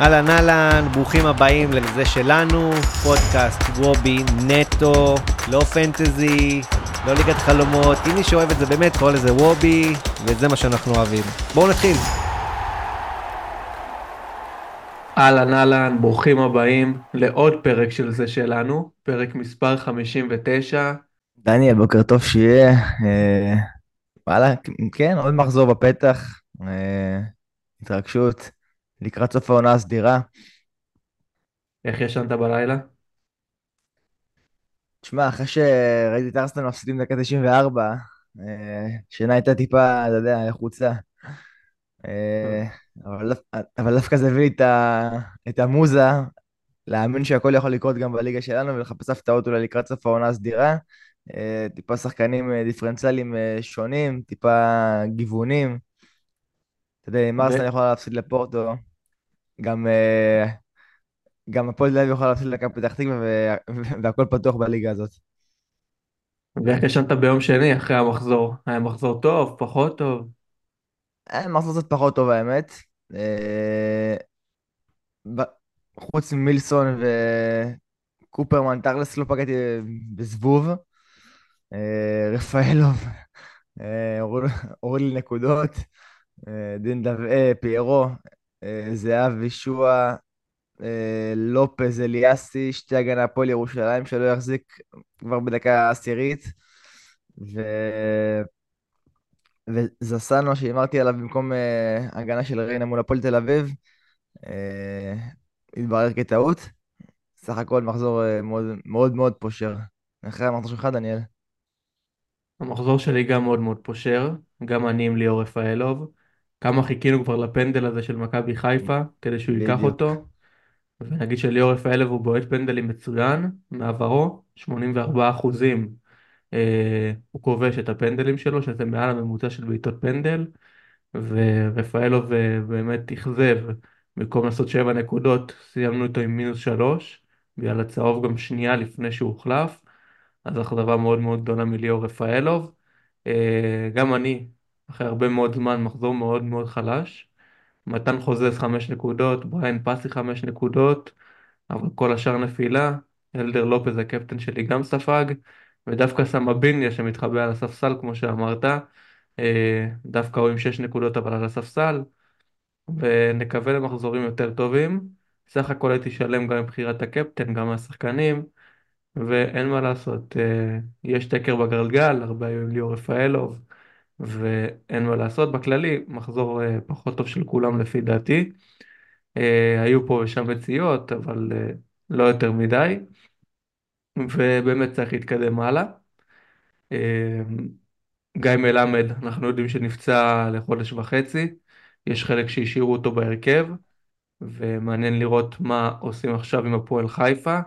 אהלן אהלן, ברוכים הבאים לזה שלנו, פודקאסט וובי נטו, לא פנטזי, לא ליגת חלומות, אם מי שאוהב את זה באמת קורא לזה וובי, וזה מה שאנחנו אוהבים. בואו נתחיל. אהלן אהלן, ברוכים הבאים לעוד פרק של זה שלנו, פרק מספר 59. דניאל, בוקר טוב שיהיה. אה, וואלה, כן, עוד מחזור בפתח. אה, התרגשות לקראת סוף העונה הסדירה. איך ישנת בלילה? תשמע, אחרי שראיתי את ארסנל מפסידים דקה 94, אה, שינה הייתה טיפה, אתה יודע, לחוצה. אה, אבל, אבל דווקא זה הביא לי את, ה, את המוזה להאמין שהכל יכול לקרות גם בליגה שלנו ולחפש הפתעות אולי לקראת סוף העונה הסדירה. אה, טיפה שחקנים דיפרנציאליים שונים, טיפה גיוונים. אתה יודע, אם ארסנל יכולה להפסיד לפורטו, גם, גם הפועל תל אביב יכולה להפסיד לקו פתח תקווה והכל פתוח בליגה הזאת. ואיך ישנת ביום שני אחרי המחזור? היה מחזור טוב, פחות טוב? היה מחזור קצת פחות טוב האמת. אה, חוץ ממילסון וקופרמן, תכלס לא פגעתי בזבוב. אה, רפאלוב אה, הוריד לי נקודות. דין דבעה, פיירו, זהב וישוע, לופז, אליאסי, שתי הגנה הפועל ירושלים שלא יחזיק כבר בדקה עשירית. ו... וזסנו שהימרתי עליו במקום uh, הגנה של ריינה מול הפועל תל אביב, uh, התברר כטעות. סך הכל מחזור uh, מאוד, מאוד מאוד פושר. אחרי המחזור שלך, דניאל. המחזור שלי גם מאוד מאוד פושר, גם אני עם ליאור רפאלוב. כמה חיכינו כבר לפנדל הזה של מכבי חיפה, כדי שהוא. ייקח אותו. ונגיד שליאור רפאלוב הוא בועט פנדלים מצוין, מעברו, 84 אחוזים אה, הוא כובש את הפנדלים שלו, שזה מעל הממוצע של בעיטות פנדל, ורפאלוב אה, באמת אכזב, במקום לעשות 7 נקודות, סיימנו איתו עם מינוס 3, בגלל הצהוב גם שנייה לפני שהוא הוחלף, אז אכזבה מאוד מאוד גדולה מליאור רפאלוב. אה, גם אני, אחרי הרבה מאוד זמן, מחזור מאוד מאוד חלש. מתן חוזז 5 נקודות, בריין פסי 5 נקודות, אבל כל השאר נפילה. אלדר לופז הקפטן שלי גם ספג. ודווקא סמביניה שמתחבא על הספסל כמו שאמרת, אה, דווקא הוא עם 6 נקודות אבל על הספסל, ונקווה למחזורים יותר טובים. סך הכל הייתי שלם גם עם בחירת הקפטן, גם מהשחקנים, ואין מה לעשות, אה, יש תקר בגלגל, הרבה היו עם ליאור רפאלוב, ואין מה לעשות. בכללי, מחזור אה, פחות טוב של כולם לפי דעתי. היו פה ושם מציאות, אבל לא יותר מדי. ובאמת צריך להתקדם הלאה. גיא מלמד, אנחנו יודעים שנפצע לחודש וחצי, יש חלק שהשאירו אותו בהרכב, ומעניין לראות מה עושים עכשיו עם הפועל חיפה,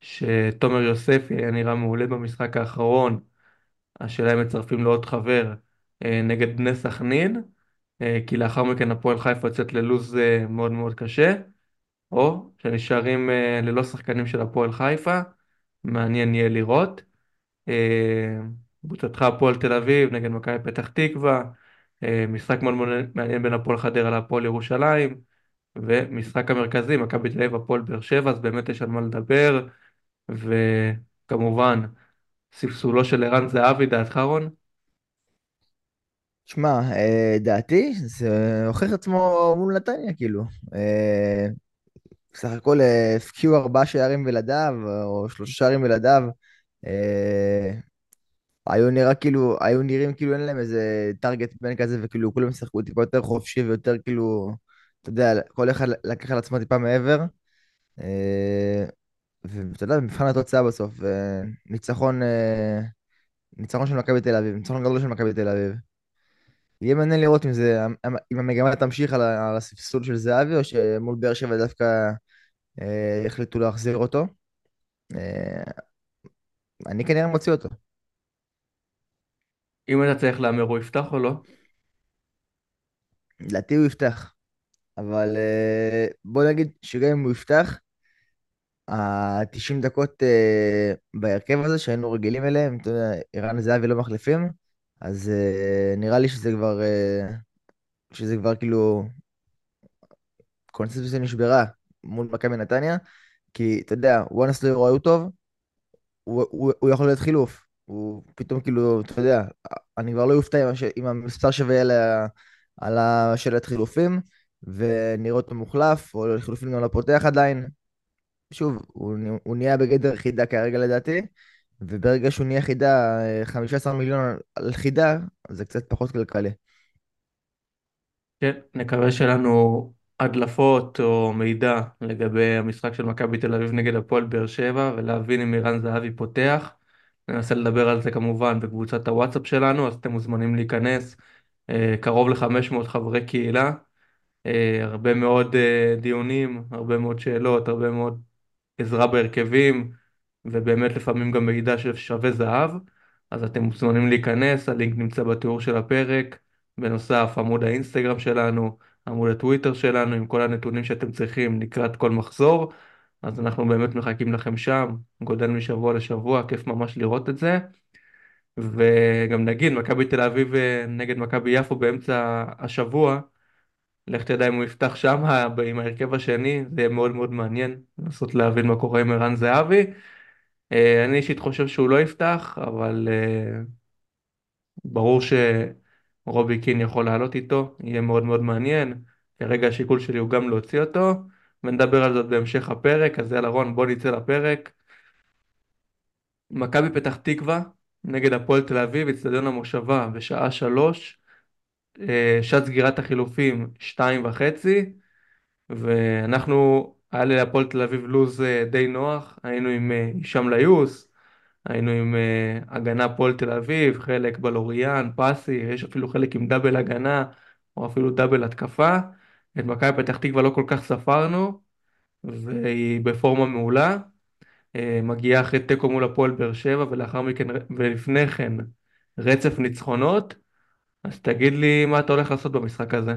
שתומר יוספי היה נראה מעולה במשחק האחרון, השאלה אם מצרפים לו עוד חבר אה, נגד בני סכנין, אה, כי לאחר מכן הפועל חיפה יוצאת ללוז אה, מאוד מאוד קשה, או שנשארים ללא שחקנים של הפועל חיפה. מעניין יהיה לראות. אה, קבוצתך הפועל תל אביב נגד מכבי פתח תקווה, אה, משחק מאוד מעניין בין הפועל חדרה להפועל ירושלים, ומשחק המרכזי, מכבי תל אביב הפועל באר שבע, אז באמת יש על מה לדבר, וכמובן, ספסולו של ערן זהבי, דעתך רון? שמע, אה, דעתי, זה הוכיח עצמו מול נתניה, כאילו. בסך הכל אה, הפקיעו ארבעה שערים בלעדיו, או שלושה שערים בלעדיו. אה, היו נראה כאילו, היו נראים כאילו אין להם איזה טארגט בין כזה, וכאילו כולם שיחקו טיפה יותר חופשי ויותר כאילו, אתה יודע, כל אחד לקח על עצמו טיפה מעבר. אה, ואתה יודע, מבחן התוצאה בסוף, ניצחון, ניצחון של מכבי תל אביב, ניצחון גדול של מכבי תל אביב. יהיה מעניין לראות אם זה, אם המגמה תמשיך על, הספסול של זהבי, או שמול באר שבע דווקא אה, החליטו להחזיר אותו. אה, אני כנראה מוציא אותו. אם אתה צריך להמר, הוא יפתח או לא? לדעתי הוא יפתח. אבל אה, בוא נגיד שגם אם הוא יפתח, ה-90 דקות אה, בהרכב הזה שהיינו רגילים אליהם, אתה יודע, ערן זהבי לא מחליפים, אז uh, נראה לי שזה כבר, uh, שזה כבר כאילו הקונספציה נשברה מול מכבי נתניה, כי אתה יודע, וואנס לא היו טוב, הוא, הוא, הוא יכול להיות חילוף. הוא פתאום כאילו, אתה יודע, אני כבר לא אופתע עם המספר שווה על, על השאלת חילופים, ונראה אותו מוחלף, או לחילופין גם לא פותח עדיין. שוב, הוא, הוא נהיה בגדר חידה כרגע לדעתי, וברגע שהוא נהיה חידה, 15 מיליון על חידה, זה קצת פחות כלכלי. כן, נקווה שלנו הדלפות או מידע לגבי המשחק של מכבי תל אביב נגד הפועל באר שבע ולהבין אם ערן זהבי פותח. ננסה לדבר על זה כמובן בקבוצת הוואטסאפ שלנו, אז אתם מוזמנים להיכנס. אה, קרוב ל-500 חברי קהילה, אה, הרבה מאוד אה, דיונים, הרבה מאוד שאלות, הרבה מאוד עזרה בהרכבים, ובאמת לפעמים גם מידע ששווה זהב. אז אתם מוזמנים להיכנס, הלינק נמצא בתיאור של הפרק. בנוסף, עמוד האינסטגרם שלנו, עמוד הטוויטר שלנו, עם כל הנתונים שאתם צריכים לקראת כל מחזור. אז אנחנו באמת מחכים לכם שם, גודל משבוע לשבוע, כיף ממש לראות את זה. וגם נגיד, מכבי תל אביב אה, נגד מכבי יפו באמצע השבוע, לך תדע אם הוא יפתח שם עם ההרכב השני, זה יהיה מאוד מאוד מעניין לנסות להבין מה קורה עם ערן זהבי. אה, אני אישית חושב שהוא לא יפתח, אבל אה, ברור שרובי קין יכול לעלות איתו, יהיה מאוד מאוד מעניין. כרגע השיקול שלי הוא גם להוציא אותו, ונדבר על זאת בהמשך הפרק, אז יאללה רון בוא נצא לפרק. מכבי פתח תקווה נגד הפועל תל אביב, אצטדיון המושבה בשעה שלוש, אה, שעת סגירת החילופים שתיים וחצי, ואנחנו, היה לי להפועל תל אביב לוז אה, די נוח, היינו עם אה, הישאם ליוס, היינו עם הגנה הפועל תל אביב, חלק בלוריאן, פסי, יש אפילו חלק עם דאבל הגנה, או אפילו דאבל התקפה. את מכבי פתח תקווה לא כל כך ספרנו, והיא בפורמה מעולה. אה, מגיעה אחרי תיקו מול הפועל באר שבע ולאחר מכן ולפני כן רצף ניצחונות אז תגיד לי מה אתה הולך לעשות במשחק הזה.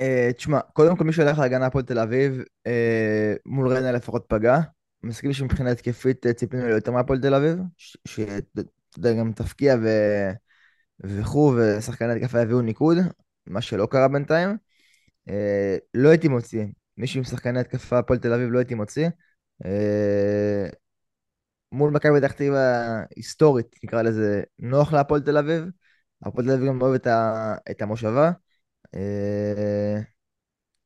Uh, תשמע, קודם כל מי שהולך להגנה הפועל תל אביב uh, מול ריינה לפחות פגע. מסכים שמבחינה התקפית ציפינו ליותר מהפועל תל אביב, שאתה יודע, גם תפקיע ו... וכו', ושחקני התקפה יביאו ניקוד, מה שלא קרה בינתיים. Uh, לא הייתי מוציא, מישהו עם שחקני התקפה הפועל תל אביב לא הייתי מוציא. אה, מול מכבי פתח תקווה היסטורית, נקרא לזה, נוח להפועל תל אביב. הפועל תל אביב גם אוהב את, ה, את המושבה. אה,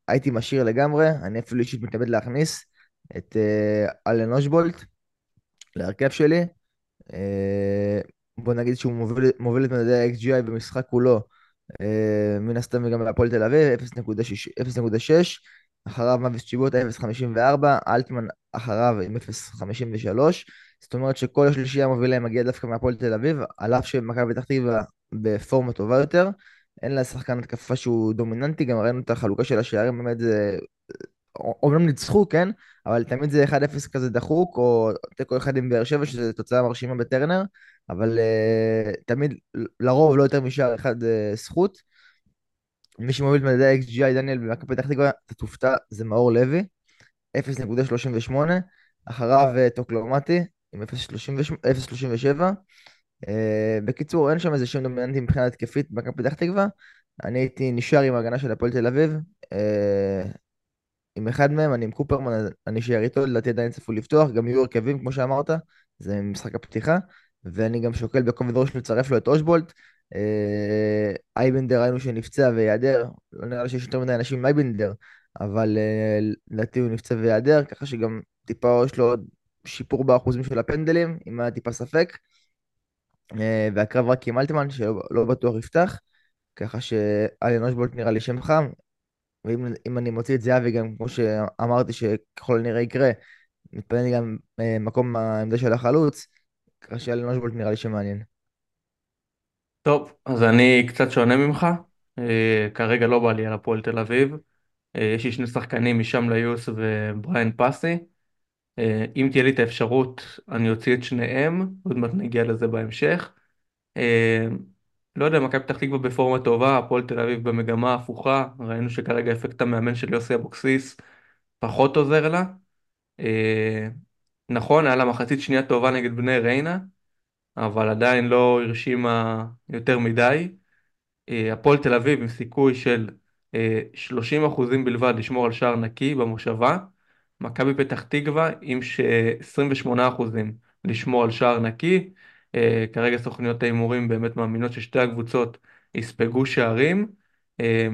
הייתי משאיר לגמרי, אני אפילו אישית מתכבד להכניס את אה, אלן אושבולט להרכב שלי. בוא נגיד שהוא מוביל, מוביל את מדדי ה-XGI במשחק כולו, מן הסתם וגם בהפועל תל אביב, 0.6. אחריו מביס צ'יבוטה 0.54, אלטמן אחריו עם 0.53, זאת אומרת שכל השלישייה המובילה מגיע דווקא מהפועל תל אביב, על אף שמכבי פתח תקווה בפורמה טובה יותר, אין לה שחקן התקפה שהוא דומיננטי, גם ראינו את החלוקה של השערים, באמת זה... אומנם ניצחו, כן? אבל תמיד זה 1-0 כזה דחוק, או תיקו 1 עם באר שבע, שזו תוצאה מרשימה בטרנר, אבל uh, תמיד, לרוב לא יותר משער אחד uh, זכות. מי שמוביל את מדדי ה-XGI דניאל במכבי פתח תקווה, אתה תופתע, זה מאור לוי, 0.38, אחריו אה, טוקלומטי עם 0.37. אה, בקיצור, אין שם איזה שם דומיננטי מבחינה התקפית במכבי פתח תקווה. אני הייתי נשאר עם ההגנה של הפועל תל אביב. אה, עם אחד מהם, אני עם קופרמן, אני אשאר איתו, לדעתי עדיין צפוי לפתוח, גם יהיו הרכבים, כמו שאמרת, זה משחק הפתיחה. ואני גם שוקל בכובד ראש לצרף לו את אושבולט. אה, אייבנדר ראינו שנפצע ויעדר, לא נראה לי שיש יותר מדי אנשים עם אייבנדר, אבל לדעתי הוא נפצע ויעדר, ככה שגם טיפה יש לו עוד שיפור באחוזים של הפנדלים, אם היה טיפה ספק. אה, והקרב רק עם אלטמן, שלא לא בטוח יפתח, ככה שאליאן אושבולט נראה לי שם חם, ואם אני מוציא את זהבי גם, כמו שאמרתי שככל הנראה יקרה, מתפנה לי גם מקום העמדה של החלוץ, ככה שאליאן אושבולט נראה לי שמעניין. טוב, אז אני קצת שונה ממך, אה, כרגע לא בא לי על הפועל תל אביב, אה, יש לי שני שחקנים משם ליוס ובריין פסי, אה, אם תהיה לי את האפשרות אני אוציא את שניהם, עוד מעט נגיע לזה בהמשך. לא יודע, מכבי פתח תקווה בפורמה טובה, הפועל תל אביב במגמה הפוכה, ראינו שכרגע אפקט המאמן של יוסי אבוקסיס פחות עוזר לה. נכון, היה לה מחצית שנייה טובה נגד בני ריינה, אבל עדיין לא הרשימה יותר מדי. אה, הפועל תל אביב עם סיכוי של אה, 30% בלבד לשמור על שער נקי במושבה, מכבי פתח תקווה עם ש- 28% לשמור על שער נקי. אה, כרגע סוכניות ההימורים באמת מאמינות ששתי הקבוצות יספגו שערים. אה,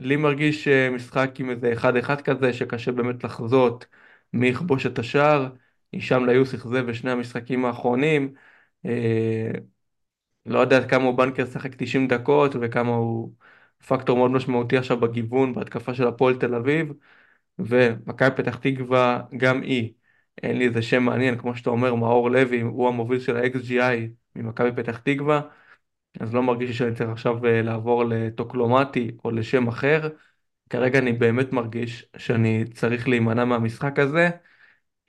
לי מרגיש אה, משחק עם איזה אחד אחד כזה שקשה באמת לחזות מי יכבוש את השער. הישאם ליוס אכזב בשני המשחקים האחרונים. אה, לא יודע כמה הוא בנקר שחק 90 דקות וכמה הוא פקטור מאוד משמעותי עכשיו בגיוון בהתקפה של הפועל תל אביב. ומכבי פתח תקווה גם היא. אין לי איזה שם מעניין, כמו שאתה אומר, מאור לוי הוא המוביל של ה-XGI ממכבי פתח תקווה. אז לא מרגיש שאני צריך עכשיו אה, לעבור לטוקלומטי או לשם אחר. כרגע אני באמת מרגיש שאני צריך להימנע מהמשחק הזה.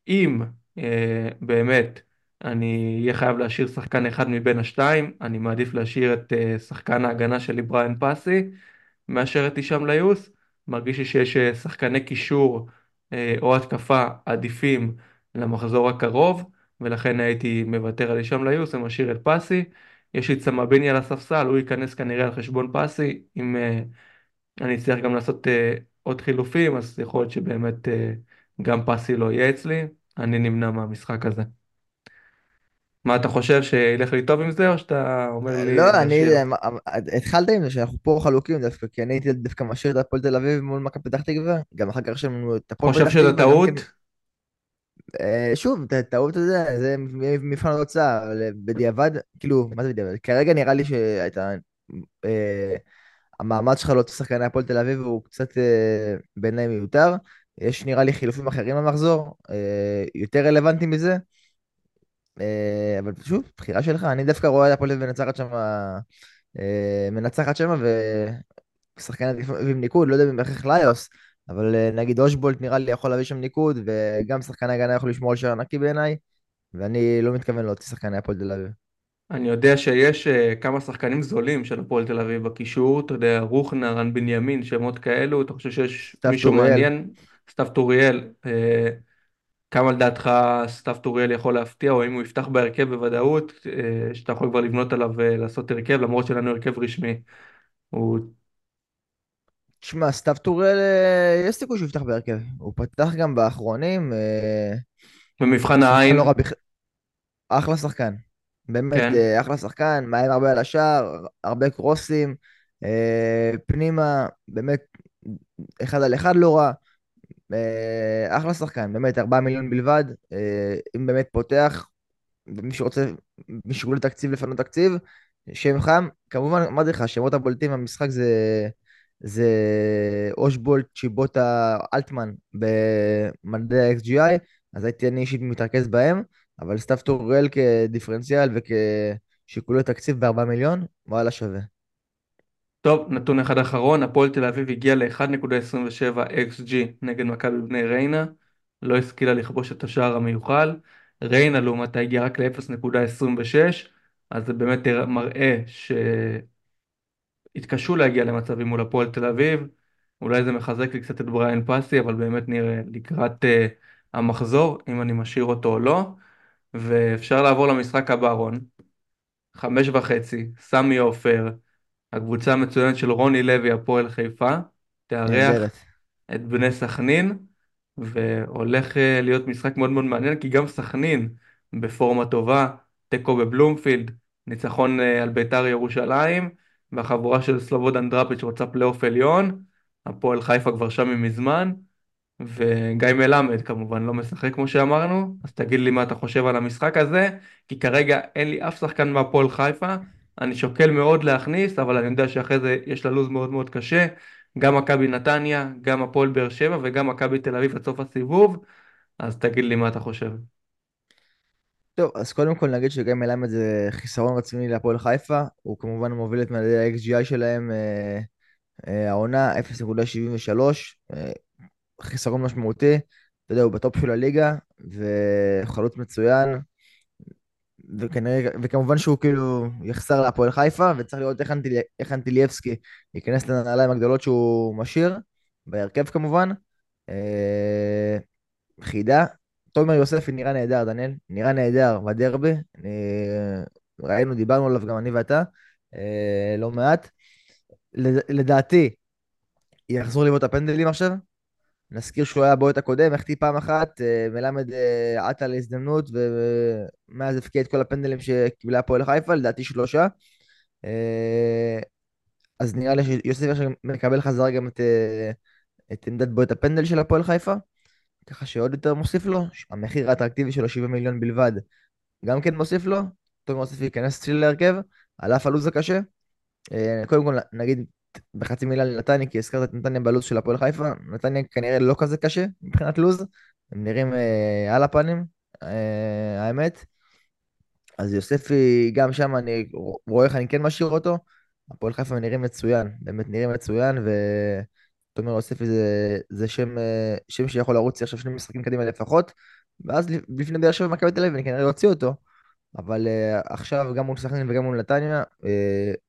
אם אה, באמת אני אהיה חייב להשאיר שחקן אחד מבין השתיים, אני מעדיף להשאיר את אה, שחקן ההגנה שלי בריאן פאסי מאשר את הישאם ליוס. מרגיש לי שיש אה, שחקני קישור אה, או התקפה עדיפים למחזור הקרוב, ולכן הייתי מוותר על הישאם ליוס ומשאיר את פאסי. יש לי צמביני על הספסל, הוא ייכנס כנראה על חשבון פאסי. אם אה, אני אצליח גם לעשות עוד חילופים, אז יכול להיות שבאמת גם פאסי לא יהיה אצלי. אני נמנע מהמשחק הזה. מה אתה חושב, שילך לי טוב עם זה, או שאתה אומר לי לא, אני... להשאיר? התחלת עם זה שאנחנו פה חלוקים דווקא, כי אני הייתי דווקא משאיר את הפועל תל אביב מול מכבי פתח תקווה, גם אחר כך יש לנו את הפועל חושב פתח שזה טעות? כן- אה, שוב, טעות הזה, זה מבחן התוצאה, אבל בדיעבד, כאילו, מה זה בדיעבד? כרגע נראה לי שאת ה... אה, המאמץ שלך להוציא שחקני הפועל תל אביב הוא קצת אה, בעיניי מיותר. יש נראה לי חילופים אחרים במחזור, אה, יותר רלוונטיים מזה. אה, אבל שוב, בחירה שלך, אני דווקא רואה את הפועל מנצחת שם, אה, מנצחת שם, ושחקן עדיף עם ניקוד, לא יודע אם בהכרח ליוס, אבל אה, נגיד אושבולט נראה לי יכול להביא שם ניקוד, וגם שחקן הגנה יכול לשמור על שער נקי בעיניי, ואני לא מתכוון להוציא שחקני הפועל תל אביב. אני יודע שיש כמה שחקנים זולים של הפועל תל אביב בקישור, אתה יודע, רוחנה, רן בנימין, שמות כאלו, אתה חושב שיש מישהו טוריאל. מעניין? סתיו טוריאל, כמה לדעתך סתיו טוריאל יכול להפתיע, או אם הוא יפתח בהרכב בוודאות, אה, שאתה יכול כבר לבנות עליו אה, לעשות הרכב, למרות שאין לנו הרכב רשמי. הוא תשמע, סתיו טוריאל, אה, יש סיכוי שהוא יפתח בהרכב. הוא פתח גם באחרונים, במבחן לא העין, רע בכלל. אחלה שחקן. באמת, כן. אחלה שחקן, מאיים הרבה על השער, הרבה קרוסים, פנימה, באמת, אחד על אחד לא רע. אה, אחלה שחקן, באמת, ארבעה מיליון בלבד. אה, אם באמת פותח, ומי שרוצה, משיקולי תקציב לפנות תקציב, שם חם. כמובן, אמרתי לך, השמות הבולטים במשחק זה, זה אושבולט, צ'יבוטה, אלטמן במדעי ה-XGI, אז הייתי אני אישית מתרכז בהם, אבל סתיו טוריאל כדיפרנציאל וכשיקולי תקציב ב-4 מיליון, וואלה שווה. טוב, נתון אחד אחרון, הפועל תל אביב הגיע ל-1.27 XG נגד מכבי בני ריינה, לא השכילה לכבוש את השער המיוחל, ריינה לעומתה הגיעה רק ל-0.26, אז זה באמת מראה שהתקשו להגיע למצבים מול הפועל תל אביב, אולי זה מחזק לי קצת את בריאן פסי, אבל באמת נראה לקראת uh, המחזור, אם אני משאיר אותו או לא, ואפשר לעבור למשחק הבא, רון, חמש וחצי, סמי עופר, הקבוצה המצוינת של רוני לוי, הפועל חיפה, תארח. את בני סכנין, והולך אה, להיות משחק מאוד מאוד מעניין, כי גם סכנין בפורמה טובה, תיקו בבלומפילד, ניצחון אה, על ביתר ירושלים, והחבורה של סלובודן דראפיץ' רוצה פלייאוף עליון, הפועל חיפה כבר שם מזמן, וגיא מלמד כמובן לא משחק כמו שאמרנו, אז תגיד לי מה אתה חושב על המשחק הזה, כי כרגע אין לי אף שחקן מהפועל חיפה, אני שוקל מאוד להכניס, אבל אני יודע שאחרי זה יש לה לו"ז מאוד מאוד קשה, גם מכבי נתניה, גם הפועל באר שבע וגם מכבי תל אביב עד סוף הסיבוב, אז תגיד לי מה אתה חושב. טוב, אז קודם כל נגיד שגם מלמד זה חיסרון רציני להפועל חיפה, הוא כמובן מוביל את מדעי ה-XGI שלהם, אה, אה, העונה 0.73, אה, חיסרון משמעותי, אתה יודע, הוא בטופ של הליגה, וחלוץ מצוין, וכנראה, וכמובן שהוא כאילו יחסר להפועל חיפה, וצריך לראות איך, אנטיל, איך אנטילייבסקי ייכנס לנעליים הגדולות שהוא משאיר, בהרכב כמובן. אה, חידה, תומר יוספי נראה נהדר, דניאל, נראה נהדר בדרבי, אני... ראינו, דיברנו עליו גם אני ואתה, אה, לא מעט. לד... לדעתי, יחזור לבעוט את הפנדלים עכשיו. נזכיר שהוא היה בועט הקודם, החטיא פעם אחת, אה, מלמד אה, עטה להזדמנות, ומאז הבקיע את כל הפנדלים שקיבלה הפועל חיפה, לדעתי שלושה. אה, אז נראה לי שיוסף עכשיו מקבל חזרה גם את, את עמדת בועט הפנדל של הפועל חיפה, ככה שעוד יותר מוסיף לו. המחיר האטרקטיבי שלו 70 מיליון בלבד, גם כן מוסיף לו. תומר יוסף ייכנס להרכב, על אף הלו"ז הקשה. קודם כל נגיד בחצי מילה לנתניה, כי הזכרת את נתניה בלו"ז של הפועל חיפה. נתניה כנראה לא כזה קשה מבחינת לו"ז, הם נראים אה, על הפנים, אה, האמת. אז יוספי, גם שם אני רואה איך אני כן משאיר אותו. הפועל חיפה נראים מצוין, באמת נראים מצוין, ותומר יוספי זה, זה שם, אה, שם שיכול לרוץ עכשיו שני משחקים קדימה לפחות, ואז לפני באר שבע ומכבי תל אביב אני כנראה אוציא אותו, אבל uh, עכשיו גם מול סכנין וגם מול נתניה, uh,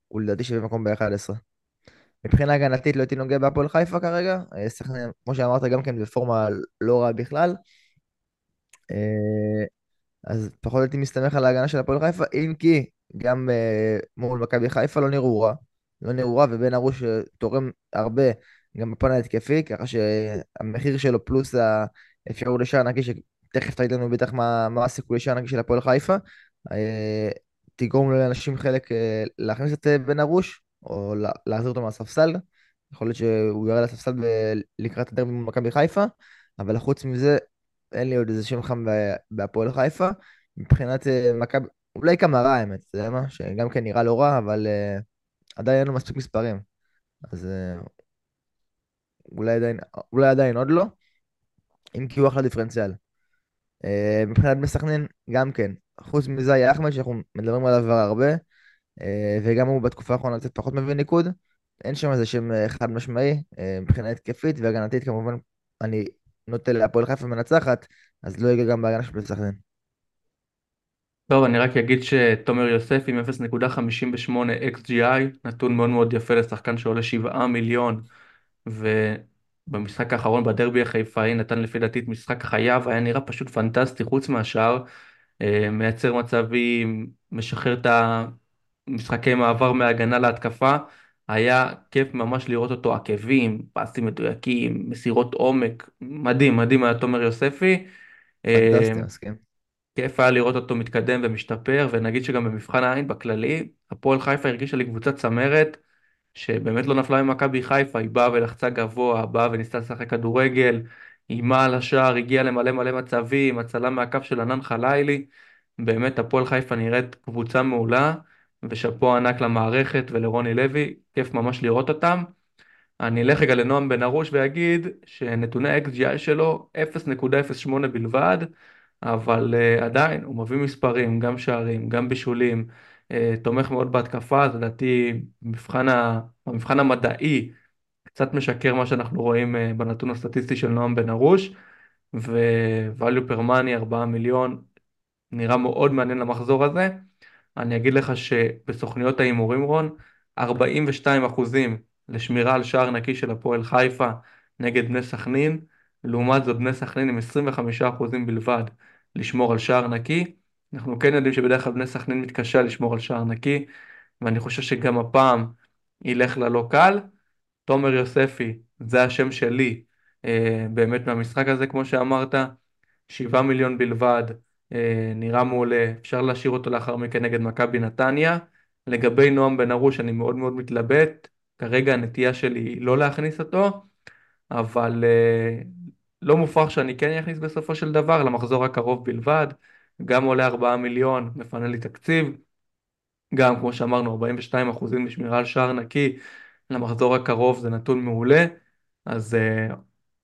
הוא לדעתי שווה מקום ב-11. מבחינה הגנתית לא הייתי נוגע בהפועל חיפה כרגע, סכנין, כמו שאמרת, גם כן בפורמה לא רעה בכלל. Uh, אז פחות הייתי מסתמך על ההגנה של הפועל חיפה, אם כי גם uh, מול מכבי חיפה לא נראו רע. לא נראו רע, ובן ארוש אה, תורם הרבה גם בפן ההתקפי, ככה שהמחיר שלו פלוס האפשרות לשער נקי, שתכף תגיד לנו בטח מה, מה הסיכוי לשער נקי של הפועל חיפה, תגרום לאנשים חלק להכניס את בן ארוש, או להחזיר אותו מהספסל. יכול להיות שהוא ירד לספסל לקראת הדרבי מול מכבי חיפה, אבל חוץ מזה, אין לי עוד איזה שם חם בהפועל חיפה. מבחינת מכבי, אולי קמרה האמת, אתה יודע מה? שגם כן נראה לא רע, אבל uh, עדיין אין לו מספיק מספרים. אז uh, אולי עדיין, אולי עדיין עוד לא, אם כי הוא אחלה דיפרנציאל. Uh, מבחינת מסכנין, גם כן. חוץ מזי אחמד, שאנחנו מדברים עליו כבר הרבה, וגם הוא בתקופה האחרונה קצת פחות מביא ניקוד. אין שם איזה שם חד משמעי, uh, מבחינה התקפית והגנתית כמובן, אני נוטה להפועל חיפה מנצחת, אז לא יגע גם בהגנה של סכנין. טוב, אני רק אגיד שתומר יוסף עם 0.58 XGI, נתון מאוד מאוד יפה לשחקן שעולה 7 מיליון, ובמשחק האחרון בדרבי החיפאי נתן לפי דעתי את משחק חייו, היה נראה פשוט פנטסטי חוץ מהשאר, אה, מייצר מצבים, משחרר את המשחקי מעבר מהגנה להתקפה, היה כיף ממש לראות אותו עקבים, פסים מדויקים, מסירות עומק, מדהים, מדהים היה תומר יוספי. פנטסטי, אה. כיף היה לראות אותו מתקדם ומשתפר, ונגיד שגם במבחן העין בכללי, הפועל חיפה הרגישה לי קבוצת צמרת, שבאמת לא נפלה ממכבי חיפה, היא באה ולחצה גבוה, באה וניסתה לשחק כדורגל, אימה על השער, הגיעה למלא מלא מצבים, הצלה מהקו של ענן חלילי, באמת הפועל חיפה נראית קבוצה מעולה, ושאפו ענק למערכת ולרוני לוי, כיף ממש לראות אותם. אני אלך רגע לנועם בן ארוש ואגיד שנתוני ה-XGI שלו 0.08 בלבד, אבל uh, עדיין הוא מביא מספרים, גם שערים, גם בישולים, uh, תומך מאוד בהתקפה, אז לדעתי במבחן, ה... במבחן המדעי קצת משקר מה שאנחנו רואים uh, בנתון הסטטיסטי של נועם בן ארוש, ו-value per money 4 מיליון, נראה מאוד מעניין למחזור הזה. אני אגיד לך שבסוכניות ההימורים רון, 42 אחוזים לשמירה על שער נקי של הפועל חיפה נגד בני סכנין, לעומת זאת בני סכנין עם 25 אחוזים בלבד לשמור על שער נקי. אנחנו כן יודעים שבדרך כלל בני סכנין מתקשה לשמור על שער נקי, ואני חושב שגם הפעם ילך ללא קל. תומר יוספי, זה השם שלי, אה, באמת מהמשחק הזה, כמו שאמרת, 7 מיליון בלבד, נראה מעולה, אפשר להשאיר אותו לאחר מכן נגד מכבי נתניה. לגבי נועם בן ארוש, אני מאוד מאוד מתלבט, כרגע הנטייה שלי היא לא להכניס אותו, אבל אה, לא מופרך שאני כן אכניס בסופו של דבר למחזור הקרוב בלבד, גם עולה 4 מיליון, מפנה לי תקציב, גם כמו שאמרנו 42 אחוזים בשמירה על שער נקי למחזור הקרוב זה נתון מעולה, אז uh,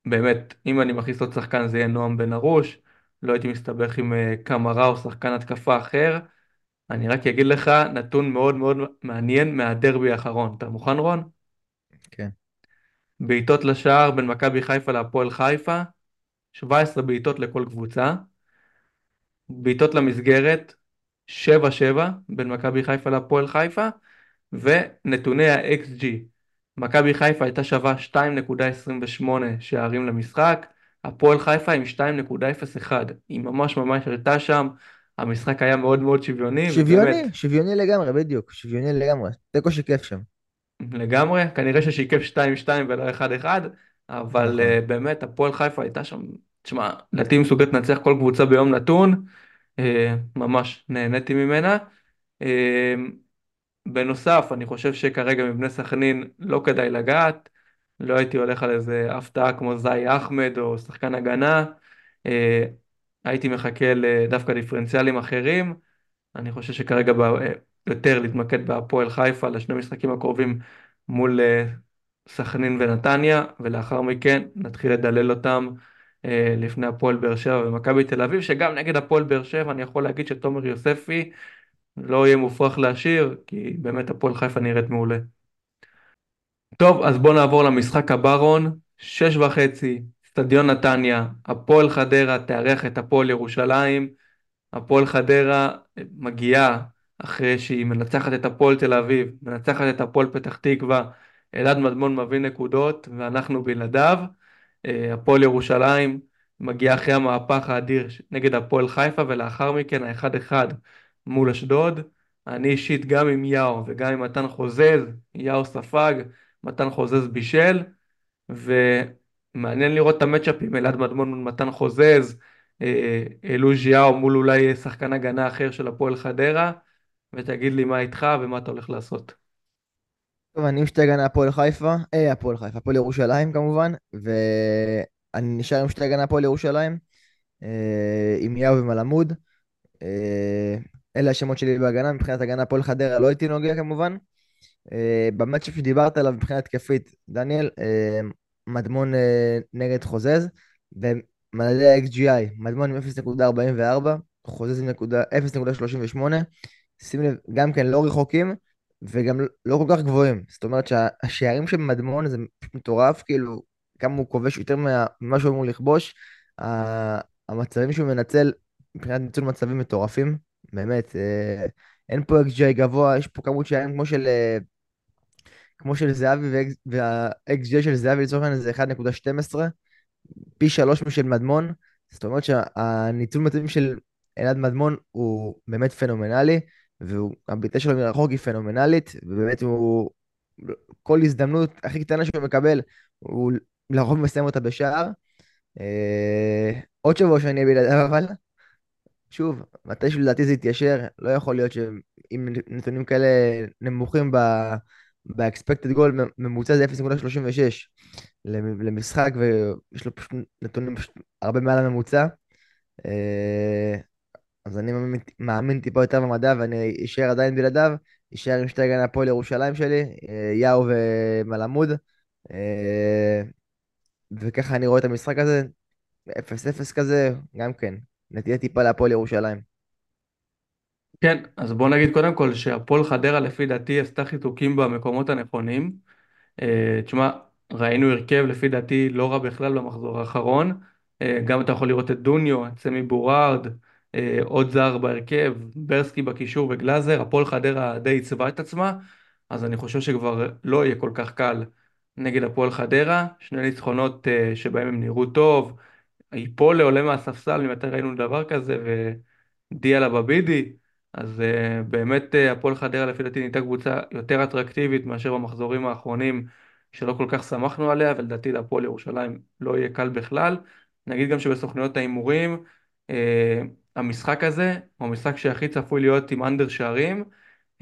באמת אם אני מכניס עוד שחקן זה יהיה נועם בן ארוש, לא הייתי מסתבך עם uh, קמרה או שחקן התקפה אחר, אני רק אגיד לך נתון מאוד מאוד מעניין מהדרבי האחרון, אתה מוכן רון? כן. בעיטות לשער בין מכבי חיפה להפועל חיפה, 17 בעיטות לכל קבוצה, בעיטות למסגרת, 7-7 בין מכבי חיפה להפועל חיפה, ונתוני ה-XG, מכבי חיפה הייתה שווה 2.28 שערים למשחק, הפועל חיפה עם 2.01, היא ממש ממש הראתה שם, המשחק היה מאוד מאוד שוויוני. שוויוני, ובאמת... שוויוני לגמרי, בדיוק, שוויוני לגמרי, תיקו שכיף שם. לגמרי, כנראה ששיקף 2-2 ולא 1-1, אבל uh, באמת הפועל חיפה הייתה שם, תשמע, לדעתי מסוגלת לנצח כל קבוצה ביום נתון, uh, ממש נהניתי ממנה. Uh, בנוסף, אני חושב שכרגע מבני סכנין לא כדאי לגעת, לא הייתי הולך על איזה הפתעה כמו זאי אחמד או שחקן הגנה, uh, הייתי מחכה דווקא דיפרנציאלים אחרים. אני חושב שכרגע ב... יותר להתמקד בהפועל חיפה לשני המשחקים הקרובים מול אה, סכנין ונתניה, ולאחר מכן נתחיל לדלל אותם אה, לפני הפועל באר שבע ומכבי תל אביב, שגם נגד הפועל באר שבע אני יכול להגיד שתומר יוספי לא יהיה מופרך להשאיר, כי באמת הפועל חיפה נראית מעולה. טוב, אז בואו נעבור למשחק הבא רון, שש וחצי, אצטדיון נתניה, הפועל חדרה תארח את הפועל ירושלים. הפועל חדרה מגיעה אחרי שהיא מנצחת את הפועל תל אביב, מנצחת את הפועל פתח תקווה, אלעד מדמון מביא נקודות ואנחנו בלעדיו. אה, הפועל ירושלים מגיעה אחרי המהפך האדיר נגד הפועל חיפה ולאחר מכן האחד אחד מול אשדוד. אני אישית גם עם יאו וגם עם מתן חוזז, יאו ספג, מתן חוזז בישל. ומעניין לראות את המצ'אפ עם אלעד מדמון מול מתן חוזז, אה, אלו ז'יאו מול אולי שחקן הגנה אחר של הפועל חדרה, ותגיד לי מה איתך ומה אתה הולך לעשות. טוב, אני הגנה הפועל חיפה, אה, הפועל חיפה, הפועל ירושלים כמובן, ואני נשאר עם הגנה הפועל ירושלים, אה, עם יאו ומלמוד. אה, אלה השמות שלי בהגנה, מבחינת הגנה הפועל חדרה לא הייתי נוגע כמובן. אה, במצ'אפ שדיברת עליו מבחינה התקפית, דניאל, אה, מדמון אה, נגד חוזז, ומדדי ה-XGI, מדמון עם 0.44, חוזז עם 0.38, שים לב, גם כן לא רחוקים, וגם לא כל כך גבוהים. זאת אומרת שהשערים של מדמון זה מטורף, כאילו, כמה הוא כובש יותר ממה שהוא אמור לכבוש. המצבים שהוא מנצל, מבחינת ניצול מצבים מטורפים, באמת, אין פה XGI גבוה, יש פה כמות שערים כמו של כמו של זהבי וה-XG של זהבי לצורך העניין זה 1.12, פי שלוש משל מדמון, זאת אומרת שהניצול מצבים של אלעד מדמון הוא באמת פנומנלי, והבעיטה שלו מרחוק היא פנומנלית, ובאמת הוא, כל הזדמנות הכי קטנה שהוא מקבל, הוא לרוב מסיים אותה בשער. אה, עוד שבוע שאני אהיה בלעדיו אבל, שוב, מתישהו לדעתי זה יתיישר, לא יכול להיות שעם נתונים כאלה נמוכים ב... ב-expected goal ממוצע זה 0.36 למשחק, ויש לו פשוט נתונים פשוט הרבה מעל הממוצע. אה, אז אני מאמין, מאמין טיפה יותר במדע, ואני אשאר עדיין בלעדיו, אשאר עם שתי הגנה הפועל ירושלים שלי, אה, יאו ומלמוד. אה, וככה אני רואה את המשחק הזה, 0-0 כזה, גם כן, נטייה טיפה להפועל ירושלים. כן, אז בוא נגיד קודם כל שהפועל חדרה לפי דעתי עשתה חיתוקים במקומות הנכונים. אה, תשמע, ראינו הרכב לפי דעתי לא רע בכלל במחזור האחרון. אה, גם אתה יכול לראות את דוניו, את סמי בורארד, אה, עוד זר בהרכב, ברסקי בקישור וגלאזר. הפועל חדרה די עיצבה את עצמה, אז אני חושב שכבר לא יהיה כל כך קל נגד הפועל חדרה. שני ניצחונות שבהם הם נראו טוב. איפולה עולה מהספסל, ממתי ראינו דבר כזה, ודיאלה בבידי. אז uh, באמת uh, הפועל חדרה לפי דעתי נהייתה קבוצה יותר אטרקטיבית מאשר במחזורים האחרונים שלא כל כך שמחנו עליה ולדעתי להפועל ירושלים לא יהיה קל בכלל. נגיד גם שבסוכניות ההימורים uh, המשחק הזה הוא המשחק שהכי צפוי להיות עם אנדר שערים.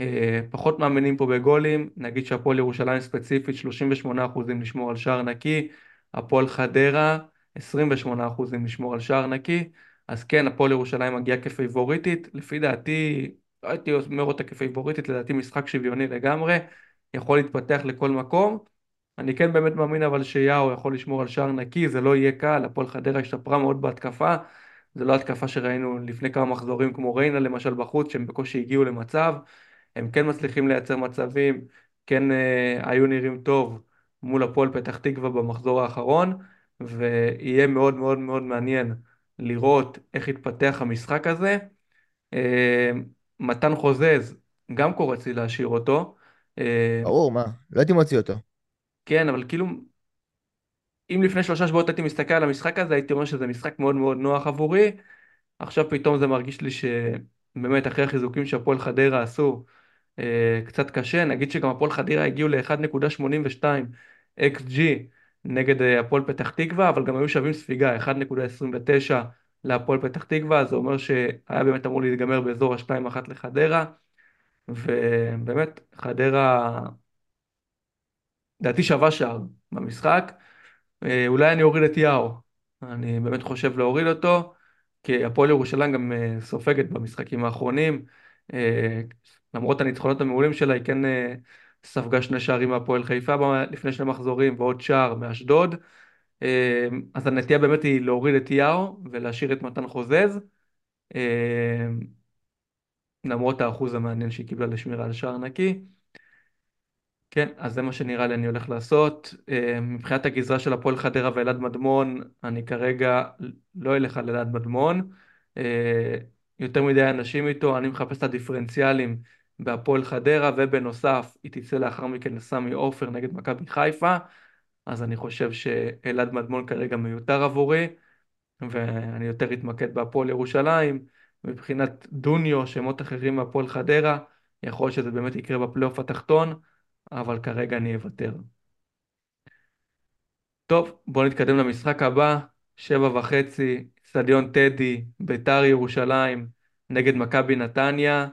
uh, פחות מאמינים פה בגולים. נגיד שהפועל ירושלים ספציפית 38% לשמור על שער נקי. הפועל חדרה 28% לשמור על שער נקי אז כן, הפועל ירושלים מגיעה כפייבוריטית, לפי דעתי, לא הייתי אומר אותה כפייבוריטית, לדעתי משחק שוויוני לגמרי, יכול להתפתח לכל מקום. אני כן באמת מאמין אבל שיאו יכול לשמור על שער נקי, זה לא יהיה קל, הפועל חדרה השתפרה מאוד בהתקפה, זה לא התקפה שראינו לפני כמה מחזורים כמו ריינה למשל בחוץ, שהם בקושי הגיעו למצב, הם כן מצליחים לייצר מצבים, כן אה, היו נראים טוב מול הפועל פתח תקווה במחזור האחרון, ויהיה מאוד מאוד מאוד מעניין. לראות איך התפתח המשחק הזה. אה, מתן חוזז, גם קורץ לי להשאיר אותו. אה, ברור, מה? לא הייתי מוציא אותו. כן, אבל כאילו, אם לפני שלושה שבועות הייתי מסתכל על המשחק הזה, הייתי אומר שזה משחק מאוד מאוד נוח עבורי. עכשיו פתאום זה מרגיש לי שבאמת אחרי החיזוקים שהפועל חדרה עשו, אה, קצת קשה, נגיד שגם הפועל חדרה הגיעו ל-1.82 XG נגד אה, הפועל פתח תקווה, אבל גם היו שווים ספיגה, 1.29 להפועל פתח תקווה, זה אומר שהיה באמת אמור להיגמר באזור ה-2-1 לחדרה, ובאמת חדרה לדעתי שווה שער במשחק. אה, אולי אני אוריד את יאו, אני באמת חושב להוריד אותו, כי הפועל ירושלים גם אה, סופגת במשחקים האחרונים. למרות הניצחונות המעולים שלה, היא כן ספגה שני שערים מהפועל חיפה לפני שני מחזורים ועוד שער מאשדוד. אז הנטייה באמת היא להוריד את יאו ולהשאיר את מתן חוזז. למרות האחוז המעניין שהיא קיבלה לשמירה על שער נקי. כן, אז זה מה שנראה לי אני הולך לעשות. אה, מבחינת הגזרה של הפועל חדרה ואלעד מדמון, אני כרגע לא אלך על אלעד מדמון. אה, יותר מדי אנשים איתו, אני מחפש את הדיפרנציאלים בהפועל חדרה, ובנוסף היא תצא לאחר מכן לסמי עופר נגד מכבי חיפה, אז אני חושב שאלעד מדמון כרגע מיותר עבורי, ואני יותר אתמקד בהפועל ירושלים. מבחינת דוניו, שמות אחרים מהפועל חדרה, יכול להיות שזה באמת יקרה בפלייאוף התחתון. אבל כרגע אני אוותר. טוב, בואו נתקדם למשחק הבא, שבע וחצי, אצטדיון טדי, ביתר ירושלים, נגד מכבי נתניה,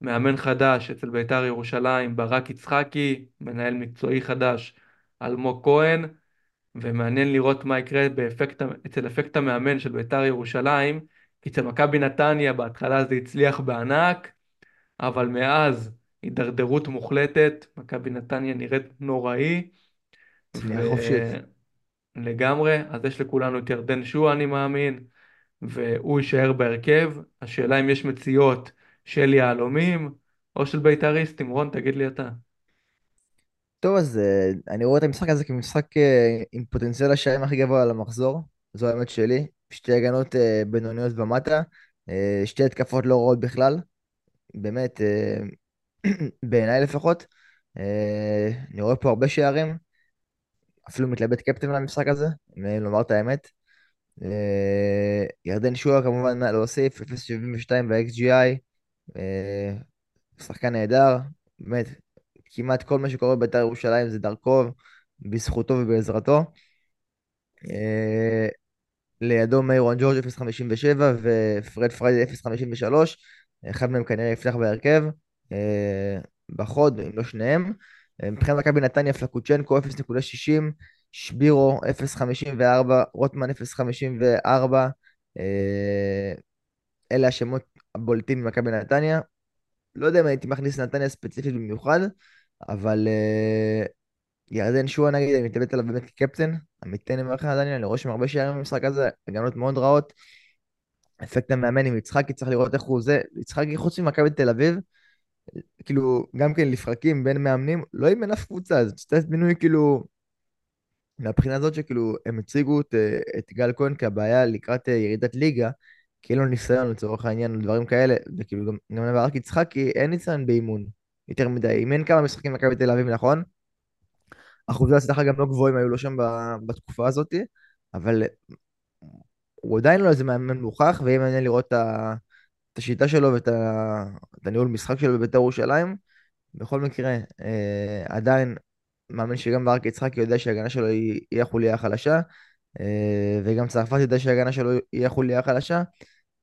מאמן חדש אצל ביתר ירושלים, ברק יצחקי, מנהל מקצועי חדש, אלמוג כהן, ומעניין לראות מה יקרה באפקט, אצל אפקט המאמן של ביתר ירושלים, כי אצל מכבי נתניה בהתחלה זה הצליח בענק, אבל מאז הידרדרות מוחלטת, מכבי נתניה נראית נוראי. צניחה חופשית. לגמרי, אז יש לכולנו את ירדן שועה אני מאמין, והוא יישאר בהרכב. השאלה אם יש מציאות של יהלומים או של בית"ריסטים. רון, תגיד לי אתה. טוב, אז אה, אני רואה את המשחק הזה כמשחק אה, עם פוטנציאל השערים הכי גבוה על המחזור. זו האמת שלי. שתי הגנות אה, בינוניות ומטה, שתי התקפות לא רעות בכלל. באמת, בעיניי לפחות. אני רואה פה הרבה שערים, אפילו מתלבט קפטן למשחק הזה, אם לומר את האמת. ירדן שועה כמובן להוסיף, 0.72 ב-XGI, שחקן נהדר, באמת, כמעט כל מה שקורה בבית"ר ירושלים זה דרכו, בזכותו ובעזרתו. לידו מיירון ג'ורג' 0.57 ופרד פריידי 0.53, אחד מהם כנראה יפתח בהרכב. בחוד, אם לא שניהם. אה, מבחינת מכבי נתניה, פלקוצ'נקו 0.60, שבירו 0.54, רוטמן 0.54. אה, אלה השמות הבולטים ממכבי נתניה. לא יודע אם הייתי מכניס נתניה ספציפית במיוחד, אבל uh, ירדן שועה נגיד, אני מתאבט עליו באמת כקפטן, עמיתן עם מכבי נתניה, אני רואה שם הרבה שערים במשחק הזה, הגנות מאוד רעות. אפקט המאמן עם יצחקי, צריך לראות איך הוא זה. יצחקי חוץ ממכבי תל אביב, כאילו, גם כן לפרקים בין מאמנים, לא אימן אף קבוצה, זה סטייס מינוי כאילו, מהבחינה הזאת שכאילו, הם הציגו את, את גל כהן כבעיה לקראת אה, ירידת ליגה, כי אין לו ניסיון לצורך העניין, דברים כאלה, וכאילו גם, גם לברק יצחקי אין ניסיון באימון, יותר מדי, אימן כמה משחקים במכבי תל אביב, נכון? אחוזי הצלחה גם לא גבוהים היו לו שם בתקופה הזאת, אבל הוא עדיין לא איזה מאמן מוכח, ואם מעניין לראות את ה... את השיטה שלו ואת ה... את הניהול משחק שלו בבית"ר ירושלים. בכל מקרה, אה, עדיין מאמין שגם ברק יצחקי יודע שההגנה שלו היא, היא החוליה החלשה, אה, וגם צרפת יודע שההגנה שלו היא החוליה החלשה,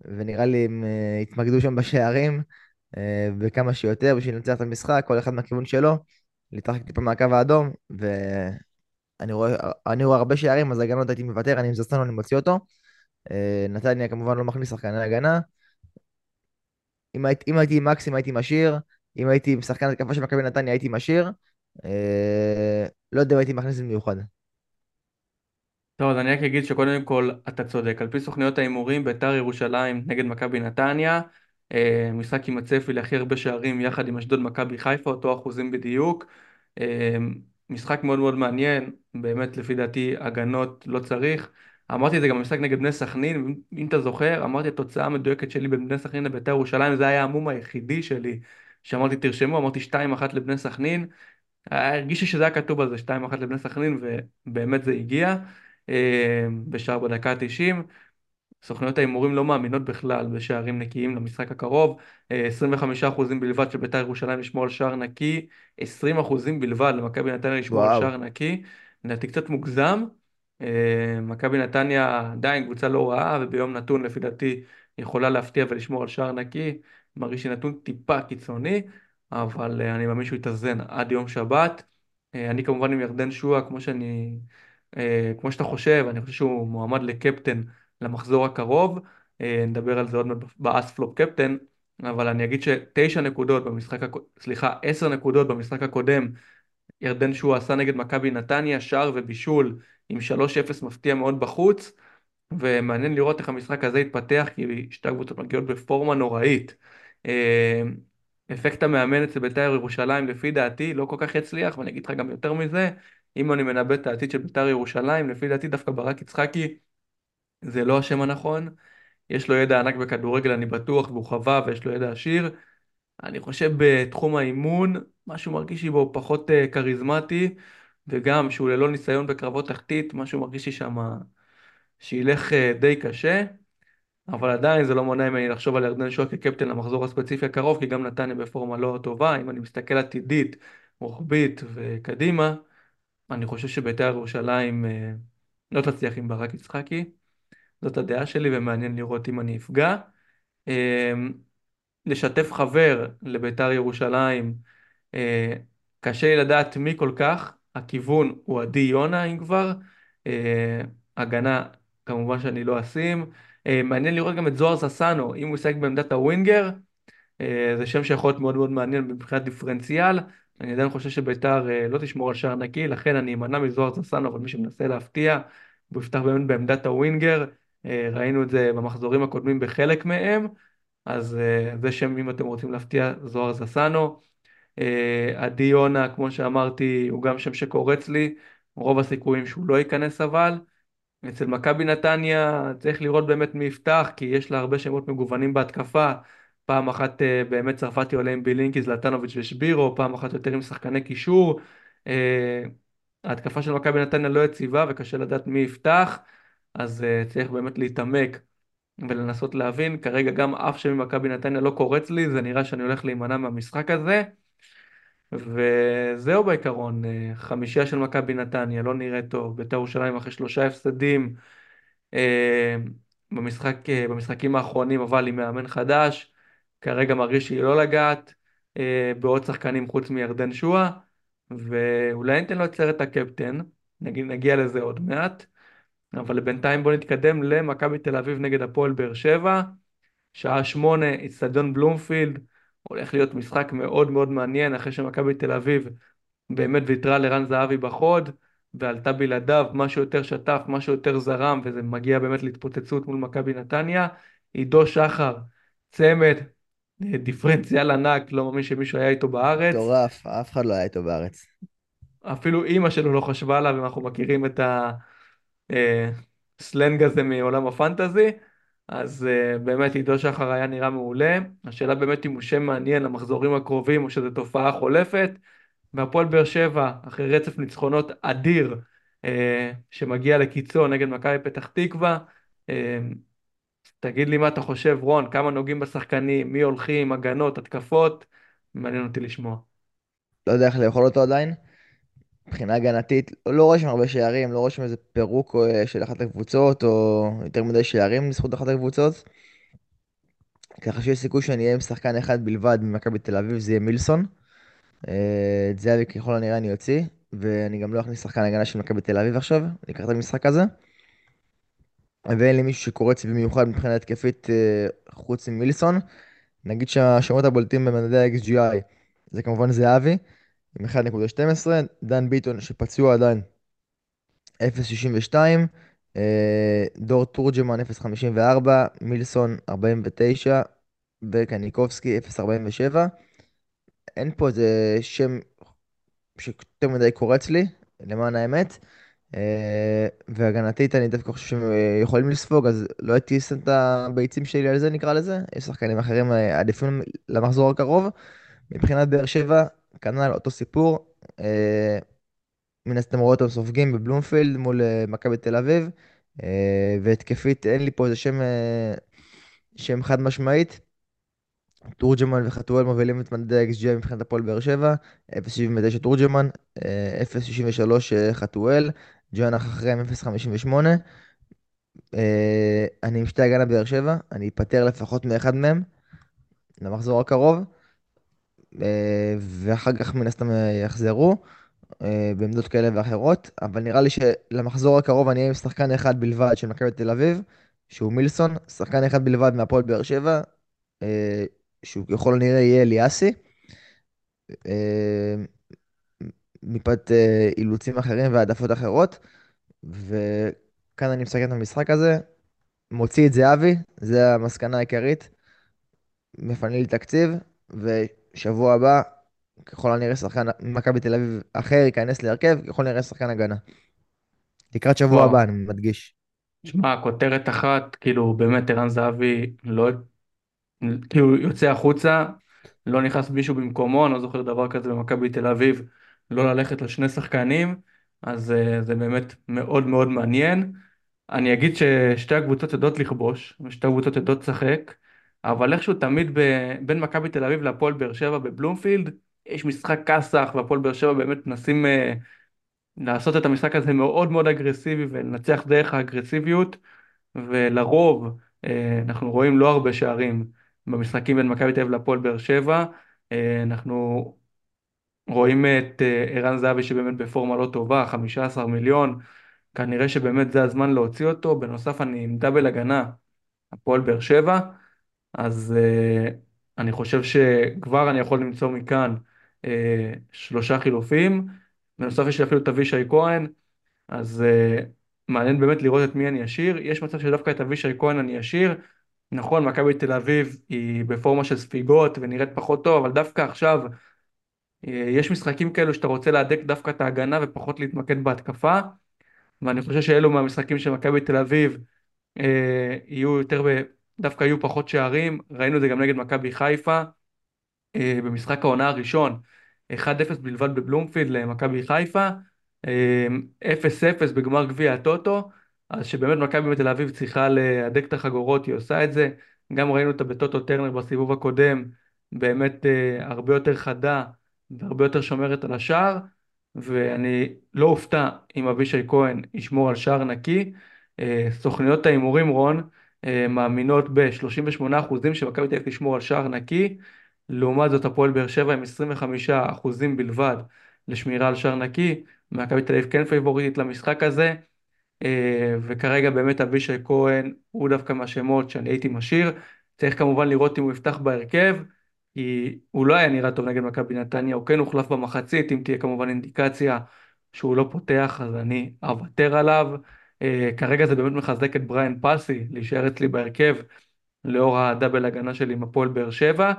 ונראה לי הם אה, יתמקדו שם בשערים, אה, וכמה שיותר בשביל לנצח את המשחק, כל אחד מהכיוון שלו, להתרחק טיפה מהקו האדום, ואני רואה, רואה הרבה שערים, אז הגנות הייתי מוותר, אני עם זסטנו, אני מוציא אותו. אה, נתניה כמובן לא מכניס שחקני הגנה. אם, היית, אם הייתי עם מקסים הייתי משאיר, אם הייתי עם שחקן התקפה של מכבי נתניה הייתי משאיר. לא יודע אם הייתי מכניס במיוחד. טוב, אז אני רק אגיד שקודם כל אתה צודק. על פי סוכניות ההימורים, בית"ר ירושלים נגד מכבי נתניה, אה, משחק עם הצפי להכי הרבה שערים יחד עם אשדוד מכבי חיפה, אותו אחוזים בדיוק. אה, משחק מאוד מאוד מעניין, באמת לפי דעתי הגנות לא צריך. אמרתי את זה גם במשחק נגד בני סכנין, אם אתה זוכר, אמרתי התוצאה המדויקת שלי בין בני סכנין לבית"ר ירושלים, זה היה המום היחידי שלי, שאמרתי תרשמו, אמרתי 2-1 לבני סכנין, הרגישי שזה היה כתוב על זה 2-1 לבני סכנין, ובאמת זה הגיע, בשער בדקה ה-90. סוכנויות ההימורים לא מאמינות בכלל בשערים נקיים למשחק הקרוב. אה, 25% בלבד של בית"ר ירושלים לשמור על שער נקי, 20% בלבד למכבי נתניה לשמור על וואו. שער נקי. לדעתי קצת מוגזם. אה, מכבי נתניה עדיין קבוצה לא רעה, וביום נתון לפי דעתי יכולה להפתיע ולשמור על שער נקי. מרגיש לי נתון טיפה קיצוני, אבל אה, אני מאמין שהוא יתאזן עד יום שבת. אה, אני כמובן עם ירדן שועה, כמו שאני, אה, כמו שאתה חושב, אני חושב שהוא מועמד לקפטן למחזור הקרוב. אה, נדבר על זה עוד מעט באספלופ קפטן, אבל אני אגיד שתשע נקודות במשחק, סליחה, עשר נקודות במשחק הקודם, ירדן שועה עשה נגד מכבי נתניה, שער ובישול עם 3-0 מפתיע מאוד בחוץ, ומעניין לראות איך המשחק הזה יתפתח, כי שתי הקבוצות מגיעות בפורמה נוראית. אה, אפקט המאמן אצל בית"ר ירושלים לפי דעתי לא כל כך יצליח, ואני אגיד לך גם יותר מזה, אם אני מנבא את העתיד של בית"ר ירושלים, לפי דעתי דווקא ברק יצחקי זה לא השם הנכון. יש לו ידע ענק בכדורגל, אני בטוח, והוא חווה ויש לו ידע עשיר. אני חושב בתחום האימון, משהו מרגיש לי בו פחות אה, כריזמטי, וגם שהוא ללא ניסיון בקרבות תחתית, משהו מרגיש לי שם שילך אה, די קשה, אבל עדיין זה לא מונע ממני לחשוב על ירדן שואה כקפטן למחזור הספציפי הקרוב, כי גם נתניה בפורמה לא טובה. אם אני מסתכל עתידית, רוחבית וקדימה, אני חושב שבית"ר ירושלים אה, לא תצליח עם ברק יצחקי. זאת הדעה שלי, ומעניין לראות אם אני אפגע. אה, לשתף חבר לביתר ירושלים, אה, קשה לי לדעת מי כל כך, הכיוון הוא עדי יונה אם כבר, הגנה כמובן שאני לא אשים, מעניין לראות גם את זוהר ססנו, אם הוא ישחק בעמדת הווינגר, זה שם שיכול להיות מאוד מאוד מעניין מבחינת דיפרנציאל, אני עדיין חושב שביתר אה, לא תשמור על שער נקי, לכן אני אמנע מזוהר ססנו, אבל מי שמנסה להפתיע, הוא יפתח באמת בעמדת הווינגר, אה, ראינו את זה במחזורים הקודמים בחלק מהם. אז אה, זה שם, אם אתם רוצים להפתיע, זוהר זסנו. עדי יונה, כמו שאמרתי, הוא גם שם שקורץ לי, רוב הסיכויים שהוא לא ייכנס אבל. אצל מכבי נתניה צריך לראות באמת מי יפתח, כי יש לה הרבה שמות מגוונים בהתקפה. פעם אחת אה, באמת צרפתי עולה עם בילינקי, זלטנוביץ' ושבירו, פעם אחת יותר עם שחקני קישור. אה, ההתקפה של מכבי נתניה לא יציבה וקשה לדעת מי יפתח, אז אה, צריך באמת להתעמק ולנסות להבין. כרגע גם אף שם ממכבי נתניה לא קורץ לי, זה נראה שאני הולך להימנע מהמשחק הזה. וזהו בעיקרון, חמישייה של מכבי נתניה, לא נראה טוב. בית"ר ירושלים אחרי שלושה הפסדים במשחק, במשחקים האחרונים, אבל עם מאמן חדש, כרגע מרגיש שהיא לא לגעת אה, בעוד שחקנים חוץ מירדן שואה, ואולי ניתן לו את סרט הקפטן, נגיד, נגיע לזה עוד מעט. אבל בינתיים בוא נתקדם למכבי תל אביב נגד הפועל באר שבע. שעה שמונה, אצטדיון בלומפילד. הולך להיות משחק מאוד מאוד מעניין אחרי שמכבי תל אביב באמת ויתרה לרן זהבי בחוד ועלתה בלעדיו, משהו יותר שטף, משהו יותר זרם וזה מגיע באמת להתפוצצות מול מכבי נתניה. עידו שחר, צמד, דיפרנציאל ענק, לא מאמין שמישהו היה איתו בארץ. מטורף, אף אחד לא היה איתו בארץ. אפילו אימא שלו לא חשבה עליו, אם אנחנו מכירים את הסלנג הזה מעולם הפנטזי. אז uh, באמת עידו שחר היה נראה מעולה. השאלה באמת אם הוא שם מעניין למחזורים הקרובים או שזו תופעה חולפת. והפועל באר שבע, אחרי רצף ניצחונות אדיר uh, שמגיע לקיצו נגד מכבי פתח תקווה. Uh, תגיד לי מה אתה חושב, רון, כמה נוגעים בשחקנים, מי הולכים, הגנות, התקפות, מעניין אותי לשמוע. לא יודע איך לאכול אותו עדיין. מבחינה הגנתית, לא רואה שם הרבה שערים, לא רואה שם איזה פירוק אה, של אחת הקבוצות, או יותר מדי שערים לזכות אחת הקבוצות. ככה שיש סיכוי שאני אהיה עם שחקן אחד בלבד ממכבי תל אביב, זה יהיה מילסון. אה, את זהבי ככל הנראה אני אוציא, ואני גם לא אכניס שחקן הגנה של מכבי תל אביב עכשיו, לקראת המשחק הזה. ואין לי מישהו שקורץ במיוחד מבחינה התקפית אה, חוץ ממילסון. נגיד שהשמות הבולטים במדדי ה-XGI זה כמובן זהבי עם 1.12, דן ביטון שפצוע עדיין 0.62, אה, דור תורג'מן 0.54, מילסון 49 וקניקובסקי 0.47. אין פה איזה שם שיותר מדי קורץ לי, למען האמת. אה, והגנתית אני דווקא חושב שהם אה, יכולים לספוג, אז לא אטיס את הביצים שלי על זה נקרא לזה. יש שחקנים אחרים אה, עדיפים למחזור הקרוב. מבחינת באר שבע, כנ"ל אותו סיפור. מן הסתם רואה אותם סופגים בבלומפילד מול מכבי תל אביב. והתקפית, אין לי פה איזה שם, שם חד משמעית. תורג'מן וחתואל מובילים את מדדי ה-XG מבחינת הפועל באר שבע, 0.79 תורג'מן, אה, 0.63 אה, חתואל, ג'ואנח אחריהם 0.58. אה, אני עם שתי הגנה באר שבע, אני אפטר לפחות מאחד מהם למחזור הקרוב, אה, ואחר כך מן הסתם אה, יחזרו בעמדות כאלה ואחרות, אבל נראה לי שלמחזור הקרוב אני אהיה עם שחקן אחד בלבד של מכבי תל אביב, שהוא מילסון, שחקן אחד בלבד מהפועל באר שבע, שהוא ככל הנראה יהיה אליאסי. מפאת אה, אילוצים אחרים והעדפות אחרות, וכאן אני מסכם את המשחק הזה, מוציא את זהבי, זה המסקנה העיקרית, מפנה לי תקציב, ושבוע הבא, ככל הנראה שחקן מכבי תל אביב אחר ייכנס להרכב, ככל הנראה שחקן הגנה. לקראת שבוע וואו. הבא, אני מדגיש. שמע, כותרת אחת, כאילו באמת ערן זהבי לא, כאילו יוצא החוצה, לא נכנס מישהו במקומו, אני לא זוכר דבר כזה במכבי תל אביב, לא ללכת לשני שחקנים, אז אה, זה באמת מאוד מאוד מעניין. אני אגיד ששתי הקבוצות יודעות לכבוש, ושתי הקבוצות יודעות לשחק, אבל איכשהו תמיד ב... בין מכבי תל אביב להפועל באר שבע בבלומפילד, יש משחק כסח, והפועל באר שבע באמת מנסים אה, לעשות את המשחק הזה מאוד מאוד אגרסיבי ולנצח דרך האגרסיביות, ולרוב אה, אנחנו רואים לא הרבה שערים במשחקים בין מכבי תל אביב להפועל באר שבע. אה, אנחנו רואים את אה, ערן זהבי שבאמת בפורמה לא טובה, 15 מיליון, כנראה שבאמת זה הזמן להוציא אותו. בנוסף אני עם דאבל הגנה, הפועל באר שבע, אז uh, אני חושב שכבר אני יכול למצוא מכאן uh, שלושה חילופים. בנוסף יש לי אפילו את אבישי כהן, אז uh, מעניין באמת לראות את מי אני אשאיר. יש מצב שדווקא את אבישי כהן אני אשאיר. נכון, מכבי תל אביב היא בפורמה של ספיגות ונראית פחות טוב, אבל דווקא עכשיו יש משחקים כאלו שאתה רוצה להדק דווקא את ההגנה ופחות להתמקד בהתקפה. ואני חושב שאלו מהמשחקים של מכבי תל אביב אה, יהיו יותר, ב... דווקא יהיו פחות שערים, ראינו את זה גם נגד מכבי חיפה אה, במשחק העונה הראשון, 1-0 בלבד בבלומפילד למכבי חיפה, אה, 0-0 בגמר גביע הטוטו, אז שבאמת מכבי בתל אביב צריכה להדק את החגורות, היא עושה את זה, גם ראינו אותה בטוטו טרנר בסיבוב הקודם, באמת אה, הרבה יותר חדה והרבה יותר שומרת על השער. ואני לא אופתע אם אבישי כהן ישמור על שער נקי. אה, סוכניות ההימורים, רון, אה, מאמינות ב-38% שמכבי תל אביב תשמור על שער נקי, לעומת זאת הפועל באר שבע עם 25% בלבד לשמירה על שער נקי, מכבי תל אביב כן פייבוריטית למשחק הזה, אה, וכרגע באמת אבישי כהן הוא דווקא מהשמות שאני הייתי משאיר, צריך כמובן לראות אם הוא יפתח בהרכב. כי הוא לא היה נראה טוב נגד מכבי נתניה, הוא כן הוחלף במחצית, אם תהיה כמובן אינדיקציה שהוא לא פותח, אז אני אוותר עליו. Uh, כרגע זה באמת מחזק את בריאן פאסי, להישאר אצלי בהרכב, לאור הדאבל הגנה שלי עם הפועל באר שבע,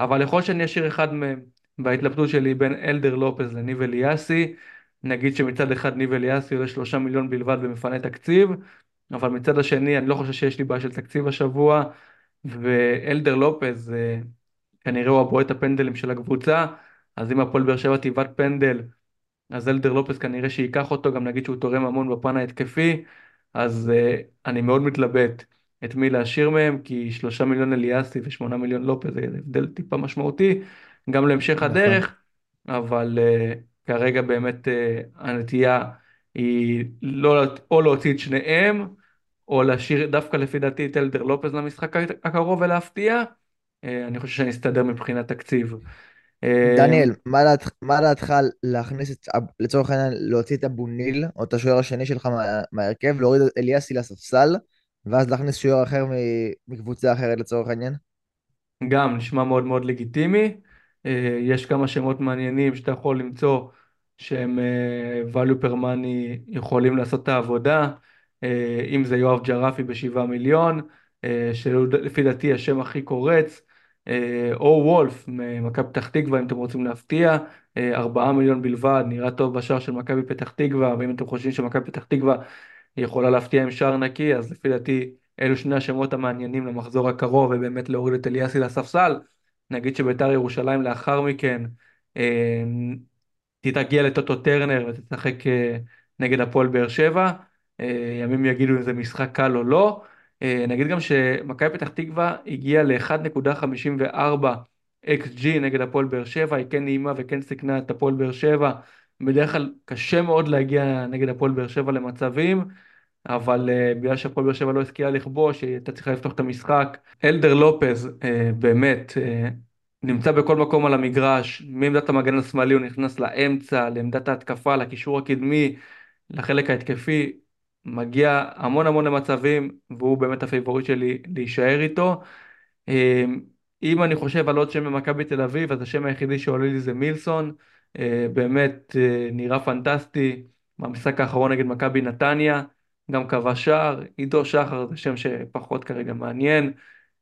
אבל יכול שאני אשאיר אחד מהם בהתלבטות שלי בין אלדר לופז לניב אליאסי, נגיד שמצד אחד ניב אליאסי עולה שלושה מיליון בלבד ומפנה תקציב, אבל מצד השני אני לא חושב שיש לי בעיה של תקציב השבוע, ואלדר לופז, uh, כנראה הוא הבועט הפנדלים של הקבוצה, אז אם הפועל באר שבע תיבד פנדל, אז אלדר לופס כנראה שייקח אותו, גם נגיד שהוא תורם המון בפן ההתקפי, אז uh, אני מאוד מתלבט את מי להשאיר מהם, כי שלושה מיליון אליאסי ושמונה מיליון לופס זה הבדל טיפה משמעותי, גם להמשך נכון. הדרך, אבל uh, כרגע באמת uh, הנטייה היא לא, או להוציא את שניהם, או להשאיר דווקא לפי דעתי את אלדר לופז למשחק הקרוב ולהפתיע. אה, אני חושב שאני אסתדר מבחינת תקציב. אה, דניאל, מה דעתך- להכניס את, לצורך העניין, להוציא את אבו ניל, או את השוער השני שלך מה- מההרכב, להוריד את אליאסי לספסל, ואז להכניס שוער אחר מקבוצה אחרת לצורך העניין? גם נשמע מאוד מאוד לגיטימי. אה, יש כמה שמות מעניינים שאתה יכול למצוא שהם value per money יכולים לעשות את העבודה. אם זה יואב ג'רפי בשבעה מיליון, שלפי דעתי השם הכי קורץ, או וולף ממכבי פתח תקווה אם אתם רוצים להפתיע, אה, ארבעה מיליון בלבד, נראה טוב בשער של מכבי פתח תקווה, ואם אתם חושבים שמכבי פתח תקווה יכולה להפתיע עם שער נקי, אז לפי דעתי אלו שני השמות המעניינים למחזור הקרוב, ובאמת להוריד את אליאסי לספסל. נגיד שביתר ירושלים לאחר מכן אה, תגיע לטוטו טרנר ותשחק אה, נגד הפועל באר שבע. אה, ימים יגידו אם זה משחק קל או לא. אה, נגיד גם שמכבי פתח תקווה הגיעה ל-1.54 XG נגד הפועל באר שבע, היא כן נעימה וכן סיכנה את הפועל באר שבע. בדרך כלל קשה מאוד להגיע נגד הפועל באר שבע למצבים. אבל uh, בגלל שהפועל באר שבע לא השכילה לכבוש, היא הייתה צריכה לפתוח את המשחק. אלדר לופז אה, באמת אה, נמצא בכל מקום על המגרש, מעמדת המגן השמאלי הוא נכנס לאמצע, לעמדת ההתקפה, לקישור הקדמי, לחלק ההתקפי, מגיע המון המון למצבים, והוא באמת הפייבוריט שלי להישאר איתו. אה, אם אני חושב על עוד שם במכבי תל אביב, אז השם היחידי שעולה לי זה מילסון, אה, באמת אה, נראה פנטסטי. במשחק האחרון נגד מכבי נתניה, גם כבש שער, עידו שחר זה שם שפחות כרגע מעניין,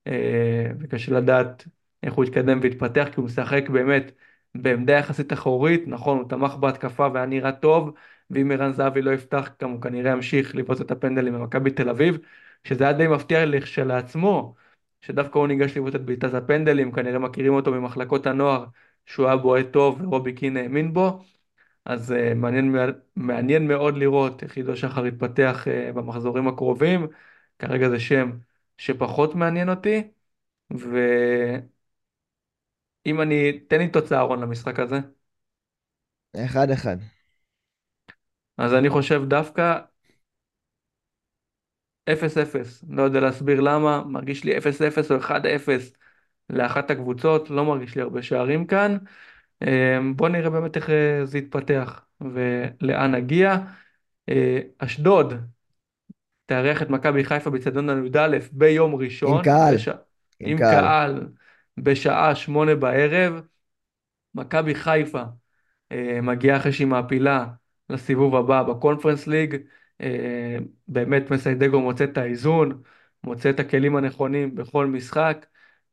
אה, וקשה לדעת איך הוא יתקדם ויתפתח, כי הוא משחק באמת בעמדה יחסית אחורית, נכון, הוא תמך בהתקפה והיה נראה טוב, ואם ערן זהבי לא יפתח, גם הוא כנראה ימשיך לבעוט את הפנדלים במכבי תל אביב, שזה היה די מפתיע לכשלעצמו, שדווקא הוא ניגש לבעוט את בעיטת הפנדלים, כנראה מכירים אותו ממחלקות הנוער, שהוא היה בועט טוב ורובי קין האמין בו. אז uh, מעניין, מעניין מאוד לראות איך עידו שחר יתפתח uh, במחזורים הקרובים. כרגע זה שם שפחות מעניין אותי, ואם אני, תן לי תוצאה רון למשחק הזה. אחד אחד. אז אני חושב דווקא 0-0, לא יודע להסביר למה, מרגיש לי 0-0 או 1-0 לאחת הקבוצות, לא מרגיש לי הרבה שערים כאן. אמ, בוא נראה באמת איך אה, זה יתפתח ולאן נגיע. אה, אשדוד תארח את מכבי חיפה בצדון י"א ביום ראשון. עם קהל. בש... עם עם קהל. קהל בשעה שמונה בערב. מכבי חיפה אה, מגיעה אחרי שהיא מעפילה לסיבוב הבא בקונפרנס ליג. אה, באמת מסיידגו מוצא את האיזון, מוצא את הכלים הנכונים בכל משחק.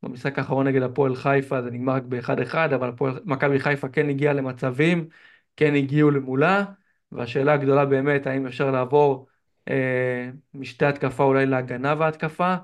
במשחק האחרון נגד הפועל חיפה זה נגמר רק ב-1-1, אבל הפועל- מכבי חיפה כן הגיעה למצבים, כן הגיעו למולה, והשאלה הגדולה באמת, האם אפשר לעבור אה, משתי התקפה אולי להגנה והתקפה,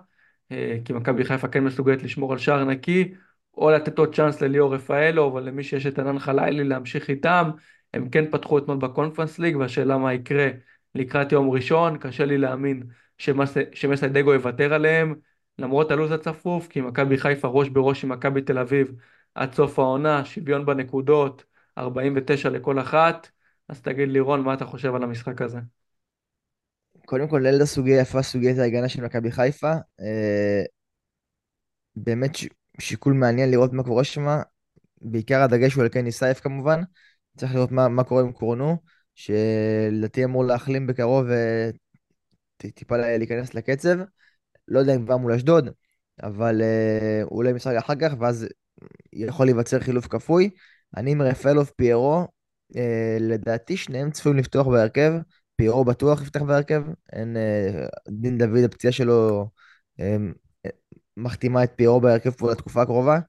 כי מכבי חיפה כן מסוגלת לשמור על שער נקי, או לתת עוד צ'אנס לליאור רפאלו, אבל למי שיש את ענן חלילי להמשיך איתם. הם כן פתחו אתמול בקונפרנס ליג, והשאלה מה יקרה לקראת יום ראשון, קשה לי להאמין שמס- שמסיידגו יוותר עליהם, למרות הלו"ז הצפוף, כי מכבי חיפה ראש בראש עם מכבי תל אביב עד סוף העונה, שוויון בנקודות, 49 לכל אחת. אז תגיד לי רון, מה אתה חושב על המשחק הזה? קודם כל, אלדה סוגיה יפה, סוגיית ההגנה של מכבי חיפה. אה, באמת שיקול מעניין לראות מה קורה שם. בעיקר הדגש הוא על קני סייף כמובן. צריך לראות מה, מה קורה עם קורנו, שלדעתי אמור להחלים בקרוב וטיפה להיכנס לקצב. לא יודע אם כבר מול אשדוד, אבל אה, הוא אולי משחק אחר כך, ואז יכול להיווצר חילוף כפוי. אני עם רפאלוב פיירו, אה, לדעתי שניהם צפויים לפתוח בהרכב. פיירו בטוח יפתח בהרכב. אין, אה, דין דוד, הפציעה שלו אה, אה, מחתימה את פיירו בהרכב פה לתקופה הקרובה.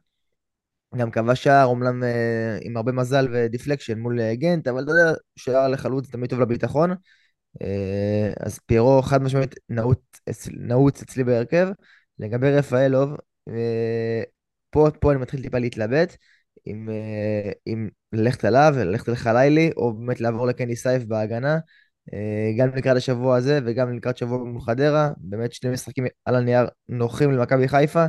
גם כבש שער, אומנם אה, עם הרבה מזל ו deflection מול גנט, אבל אתה יודע, שער לחלוץ תמיד טוב לביטחון. אז פיירו חד משמעית נעוץ, נעוץ אצלי בהרכב. לגבי רפאלוב, פה, פה אני מתחיל טיפה להתלבט אם ללכת עליו, ללכת על חלילי, או באמת לעבור לקני סייף בהגנה. אה, גם לקראת השבוע הזה וגם לקראת שבוע מול חדרה, באמת שני משחקים על הנייר נוחים למכבי חיפה.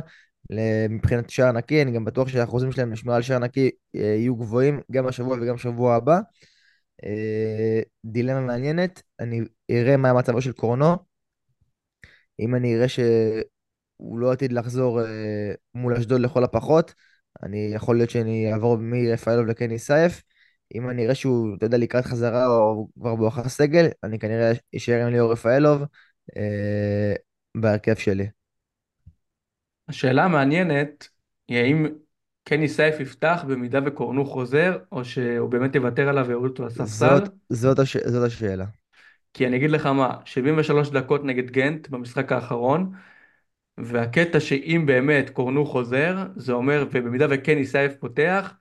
מבחינת שער נקי, אני גם בטוח שהאחוזים שלהם לשמירה על שער נקי אה, יהיו גבוהים גם השבוע וגם שבוע הבא. אה, דילמה מעניינת, אני אראה מה המצבו של קורנו. אם אני אראה שהוא לא עתיד לחזור מול אשדוד לכל הפחות, אני יכול להיות שאני אעבור מרפאלוב לקני סייף. אם אני אראה שהוא, אתה יודע, לקראת חזרה או כבר בואכה סגל, אני כנראה אשאר עם ליאור רפאלוב אה, בהרכב שלי. השאלה המעניינת היא האם קני סייף יפתח במידה וקורנו חוזר, או שהוא באמת יוותר עליו ויוריד אותו לספסל? זאת, זאת, הש... זאת השאלה. כי אני אגיד לך מה, 73 דקות נגד גנט במשחק האחרון, והקטע שאם באמת קורנו חוזר, זה אומר, ובמידה וקני סייף פותח,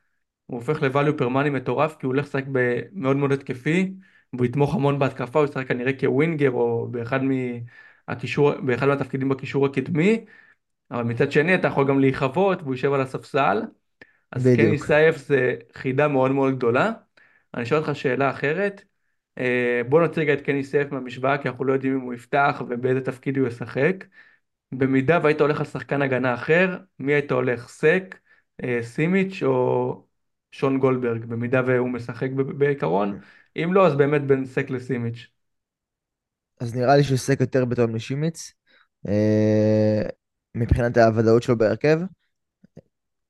הוא הופך לvalue per money מטורף, כי הוא הולך לשחק במאוד מאוד התקפי, והוא יתמוך המון בהתקפה, הוא ישחק כנראה כווינגר, או באחד, מהקישור, באחד מהתפקידים בקישור הקדמי, אבל מצד שני אתה יכול גם להיכבות, והוא יושב על הספסל, אז קני בדיוק. סייף זה חידה מאוד מאוד גדולה. אני אשאל אותך שאלה אחרת, אה, בוא נוציא רגע את קני סייף מהמשוואה, כי אנחנו לא יודעים אם הוא יפתח ובאיזה תפקיד הוא ישחק. במידה והיית הולך על שחקן הגנה אחר, מי היית הולך? סק, אה, סימיץ' או שון גולדברג, במידה והוא משחק בעיקרון? אם לא, אז באמת בין סק לסימיץ'. אז נראה לי שיחק יותר בתור משימיץ, אה, מבחינת הוודאות שלו בהרכב,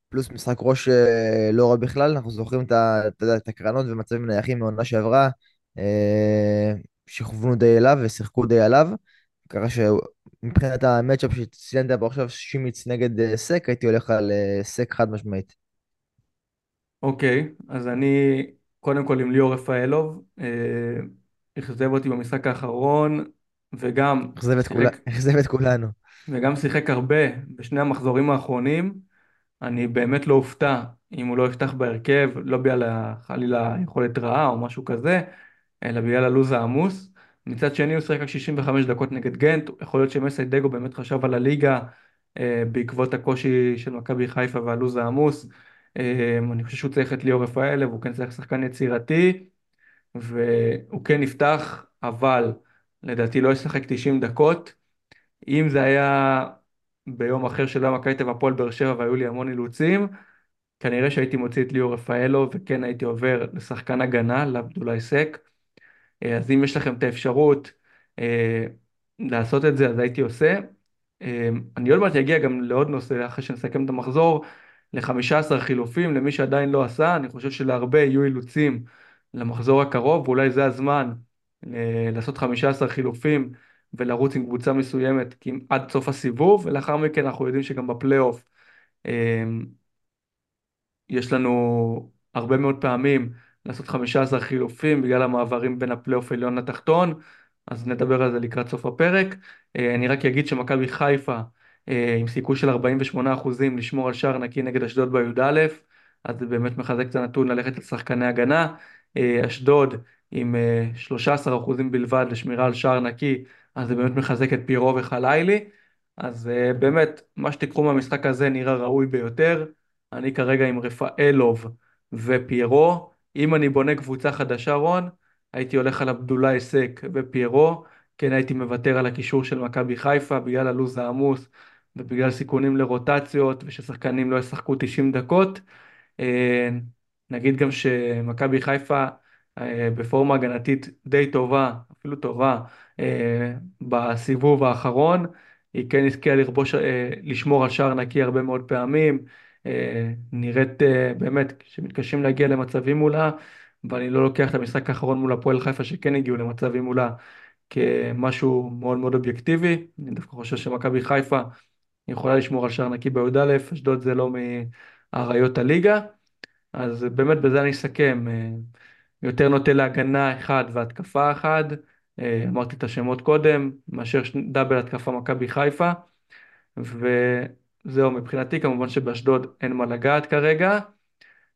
פלוס משחק ראש אה, לא רע בכלל, אנחנו זוכרים את הקרנות ומצבים נייחים מעונה שעברה, אה, שכוונו די אליו ושיחקו די עליו, ככה שמבחינת המצ'אפ שציינת פה עכשיו, שימיץ נגד סק, הייתי הולך על סק חד משמעית. אוקיי, אז אני קודם כל עם ליאור רפאלוב, אה, אכזב אותי במשחק האחרון, וגם אכזב את כולה- שיחק, אכזב את כולנו. וגם שיחק הרבה בשני המחזורים האחרונים. אני באמת לא אופתע אם הוא לא יפתח בהרכב, לא בגלל ה- חלילה יכולת רעה או משהו כזה, אלא בגלל הלו"ז העמוס. מצד שני הוא שיחק רק 65 דקות נגד גנט, יכול להיות שמסיידגו באמת חשב על הליגה אה, בעקבות הקושי של מכבי חיפה והלו"ז העמוס. אה, אני חושב שהוא צריך את ליאור רפאלב, הוא כן צריך שחקן יצירתי, והוא כן יפתח, אבל לדעתי לא ישחק 90 דקות. אם זה היה ביום אחר שלא היה מכבי תל אביב הפועל באר שבע והיו לי המון אילוצים, כנראה שהייתי מוציא את ליאור רפאלו וכן הייתי עובר לשחקן הגנה, לעבדולאי סק. אה, אז אם יש לכם את האפשרות אה, לעשות את זה, אז הייתי עושה. אה, אני עוד מעט אגיע גם לעוד נושא, אחרי שנסכם את המחזור, ל-15 חילופים, למי שעדיין לא עשה, אני חושב שלהרבה יהיו אילוצים למחזור הקרוב, ואולי זה הזמן אה, לעשות 15 חילופים ולרוץ עם קבוצה מסוימת עד סוף הסיבוב, ולאחר מכן אנחנו יודעים שגם בפלייאוף אה, יש לנו הרבה מאוד פעמים לעשות 15 חילופים בגלל המעברים בין הפלייאוף העליון לתחתון, אז נדבר על זה לקראת סוף הפרק. אה, אני רק אגיד שמכבי חיפה עם סיכוי של 48% לשמור על שער נקי נגד אשדוד בי"א, אז זה באמת מחזק את הנתון ללכת לשחקני הגנה. אה, אשדוד עם 13% בלבד לשמירה על שער נקי, אז זה באמת מחזק את פירו וחלילי. אז באמת, מה שתיקחו מהמשחק הזה נראה ראוי ביותר. אני כרגע עם רפאלוב ופיירו. אם אני בונה קבוצה חדשה, רון, הייתי הולך על עבדולאי סק ופיירו. כן הייתי מוותר על הקישור של מכבי חיפה בגלל הלו"ז העמוס ובגלל סיכונים לרוטציות וששחקנים לא ישחקו 90 דקות. אה, נגיד גם שמכבי חיפה אה, בפורמה הגנתית די טובה, אפילו טובה, אה, בסיבוב האחרון. היא כן הזכירה לרבוש, לשמור על שער נקי הרבה מאוד פעמים. נראית באמת שמתקשים להגיע למצבים מולה, ואני לא לוקח את המשחק האחרון מול הפועל חיפה שכן הגיעו למצבים מולה כמשהו מאוד מאוד אובייקטיבי. אני דווקא חושב שמכבי חיפה יכולה לשמור על שער נקי בי"א, אשדוד זה לא מאריות הליגה. אז באמת בזה אני אסכם. אה, יותר נוטה להגנה אחד והתקפה אחד, אמרתי את השמות קודם, מאשר דאבל התקפה מכבי חיפה. וזהו, מבחינתי כמובן שבאשדוד אין מה לגעת כרגע.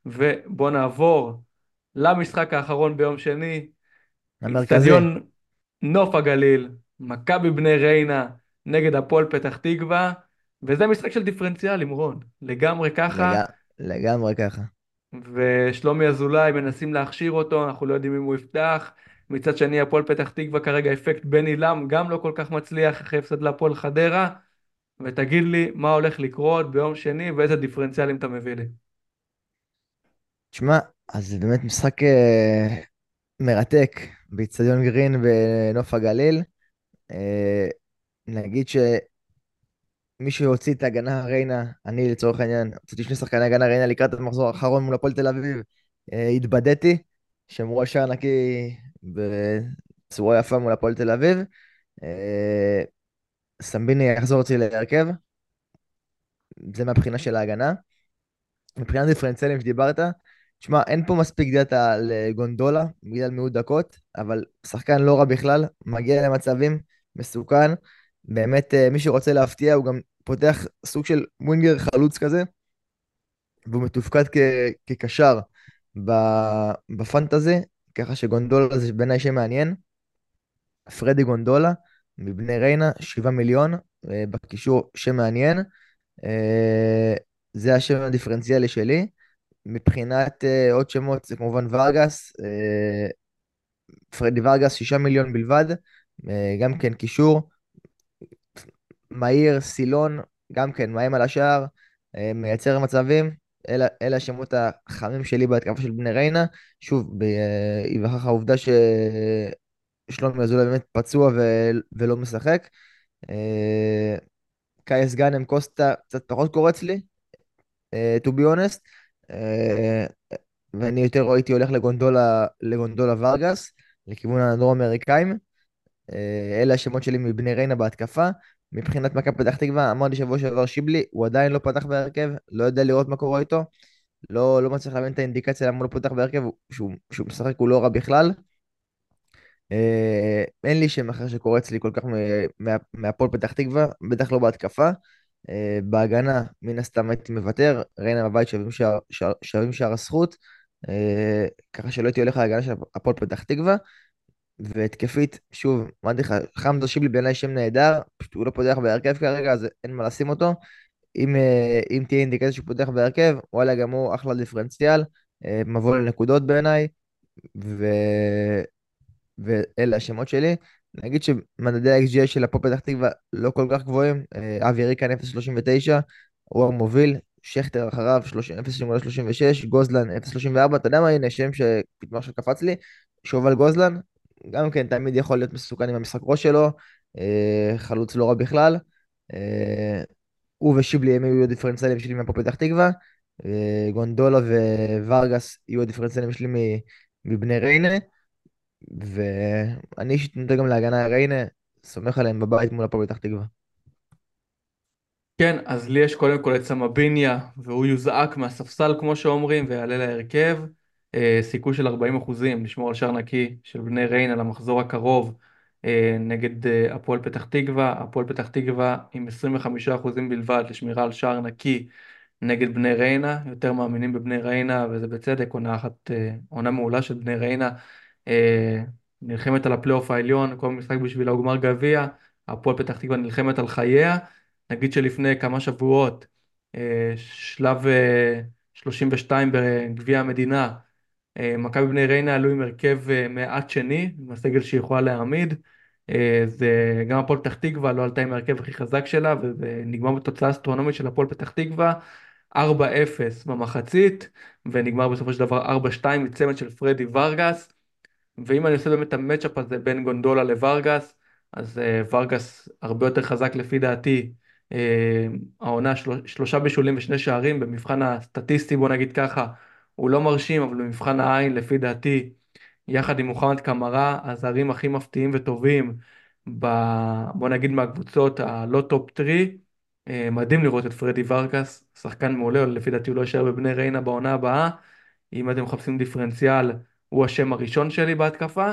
ובואו נעבור למשחק האחרון ביום שני. אצטדיון נוף הגליל, מכבי בני ריינה נגד הפועל פתח תקווה, וזה משחק של דיפרנציאלים, רון, לגמרי ככה. לג... לגמרי ככה. ושלומי אזולאי מנסים להכשיר אותו, אנחנו לא יודעים אם הוא יפתח. מצד שני, הפועל פתח תקווה כרגע אפקט בן עילם, גם לא כל כך מצליח אחרי הפסד להפועל חדרה. ותגיד לי מה הולך לקרות ביום שני ואיזה דיפרנציאלים אתה מביא לי. תשמע, אז זה באמת משחק אה, מרתק באיצטדיון גרין בנוף הגליל. אה, נגיד שמי שהוציא את ההגנה ריינה, אני לצורך העניין, הוצאתי שני שחקני הגנה ריינה לקראת המחזור האחרון מול הפועל תל אביב, אה, התבדיתי, שמרו על שער נקי בצורה יפה מול הפועל תל אביב. אה, סמביני יחזור אצלי להרכב, זה מהבחינה של ההגנה. מבחינת דיפרנציאלים שדיברת, תשמע, אין פה מספיק דאטה לגונדולה, בגלל מיעוט דקות, אבל שחקן לא רע בכלל, מגיע למצבים, מסוכן. באמת, אה, מי שרוצה להפתיע, הוא גם פותח סוג של ווינגר חלוץ כזה, והוא מתופקד כ- כקשר בפנטזי, ככה שגונדולה זה בעיניי שם מעניין. פרדי גונדולה, מבני ריינה, 7 מיליון, אה, בקישור שם מעניין. אה, זה השם הדיפרנציאלי שלי. מבחינת עוד שמות זה כמובן ורגס, פרדי ורגס, שישה מיליון בלבד, גם כן קישור, מהיר, סילון, גם כן מאיים על השער, אה, מייצר מצבים, אלה, אלה השמות החמים שלי בהתקפה של בני ריינה. שוב, בהיווכח העובדה ששלומי אזולאי באמת פצוע ו... ולא משחק. אה, קייס גאנם קוסטה קצת פחות קורץ לי, to be honest, ואני יותר הייתי הולך לגונדולה, לגונדולה ורגס, לכיוון הדרום-אמריקאים. אלה השמות שלי מבני ריינה בהתקפה. מבחינת מכבי פתח תקווה, אמרתי שבוע שעבר שיבלי, הוא עדיין לא פתח בהרכב, לא יודע לראות מה קורה איתו. לא, לא מצליח להבין את האינדיקציה למה הוא לא פותח בהרכב, שהוא, שהוא משחק הוא לא רע בכלל. אה, אין לי שם אחר שקורץ לי כל כך מהפועל פתח תקווה, בטח לא בהתקפה. אה, בהגנה, מן הסתם הייתי מוותר, ריינה בבית שווים שער, שער, שווים שער הזכות, אה, ככה שלא הייתי הולך להגנה של הפועל פתח תקווה. והתקפית, שוב, אמרתי לך, חמדו שיבלי בעיניי שם נהדר, פשוט הוא לא פותח בהרכב כרגע, אז אין מה לשים אותו. אם, אם תהיה אינדיקציה שהוא פותח בהרכב, וואלה, גם הוא אחלה דיפרנציאל, מבוא לנקודות בעיניי, ו... ואלה השמות שלי. נגיד שמדדי ה-XGI של הפועל פתח תקווה לא כל כך גבוהים, אה, אבי ריקן 0.39, הוא המוביל, שכטר אחריו 0.36, גוזלן 0.34, אתה יודע מה, הנה שם שפתאום עכשיו קפץ לי, שובל גוזלן, גם כן תמיד יכול להיות מסוכן עם המשחק ראש שלו, אה, חלוץ לא רע בכלל. אה, הוא ושיבלי הם יהיו דיפרנציאלים שלי מהפועל פתח תקווה, גונדולה וורגס יהיו הדיפרנציאלים שלי מבני ריינה. ואני אישית נותן גם להגנה ריינה, סומך עליהם בבית מול הפועל פתח תקווה. כן, אז לי יש קודם כל את סמביניה, והוא יוזעק מהספסל כמו שאומרים, ויעלה להרכב. אה, סיכוי של 40 אחוזים לשמור על שער נקי של בני ריינה למחזור הקרוב אה, נגד אה, הפועל פתח תקווה. הפועל פתח תקווה עם 25 אחוזים בלבד לשמירה על שער נקי נגד בני ריינה. יותר מאמינים בבני ריינה, וזה בצדק, עונה אחת, עונה מעולה של בני ריינה. נלחמת על הפלייאוף העליון, כל משחק בשביל הגמר גביע, הפועל פתח תקווה נלחמת על חייה. נגיד שלפני כמה שבועות, שלב 32 אה, בגביע המדינה, מכבי בני ריינה עלו עם הרכב מעט שני, עם הסגל שהיא יכולה להעמיד. זה גם הפועל פתח תקווה לא עלתה עם ההרכב הכי חזק שלה, וזה נגמר בתוצאה אסטרונומית של הפועל פתח תקווה, 4-0 במחצית, ונגמר בסופו של דבר 4-2 מצמד של פרדי ורגס. ואם אני עושה באמת את ה matchup הזה בין גונדולה לוורגס, אז ורגס הרבה יותר חזק לפי דעתי. העונה של, שלושה בישולים ושני שערים, במבחן הסטטיסטי בוא נגיד ככה, הוא לא מרשים, אבל במבחן העין לפי דעתי, יחד עם מוחמד קמרה, הזרים הכי מפתיעים וטובים, ב, בוא נגיד מהקבוצות הלא top three. אה, מדהים לראות את פרדי ורגס, שחקן מעולה, לפי דעתי הוא לא יישאר בבני ריינה בעונה הבאה. אם אתם מחפשים דיפרנציאל, הוא השם הראשון שלי בהתקפה.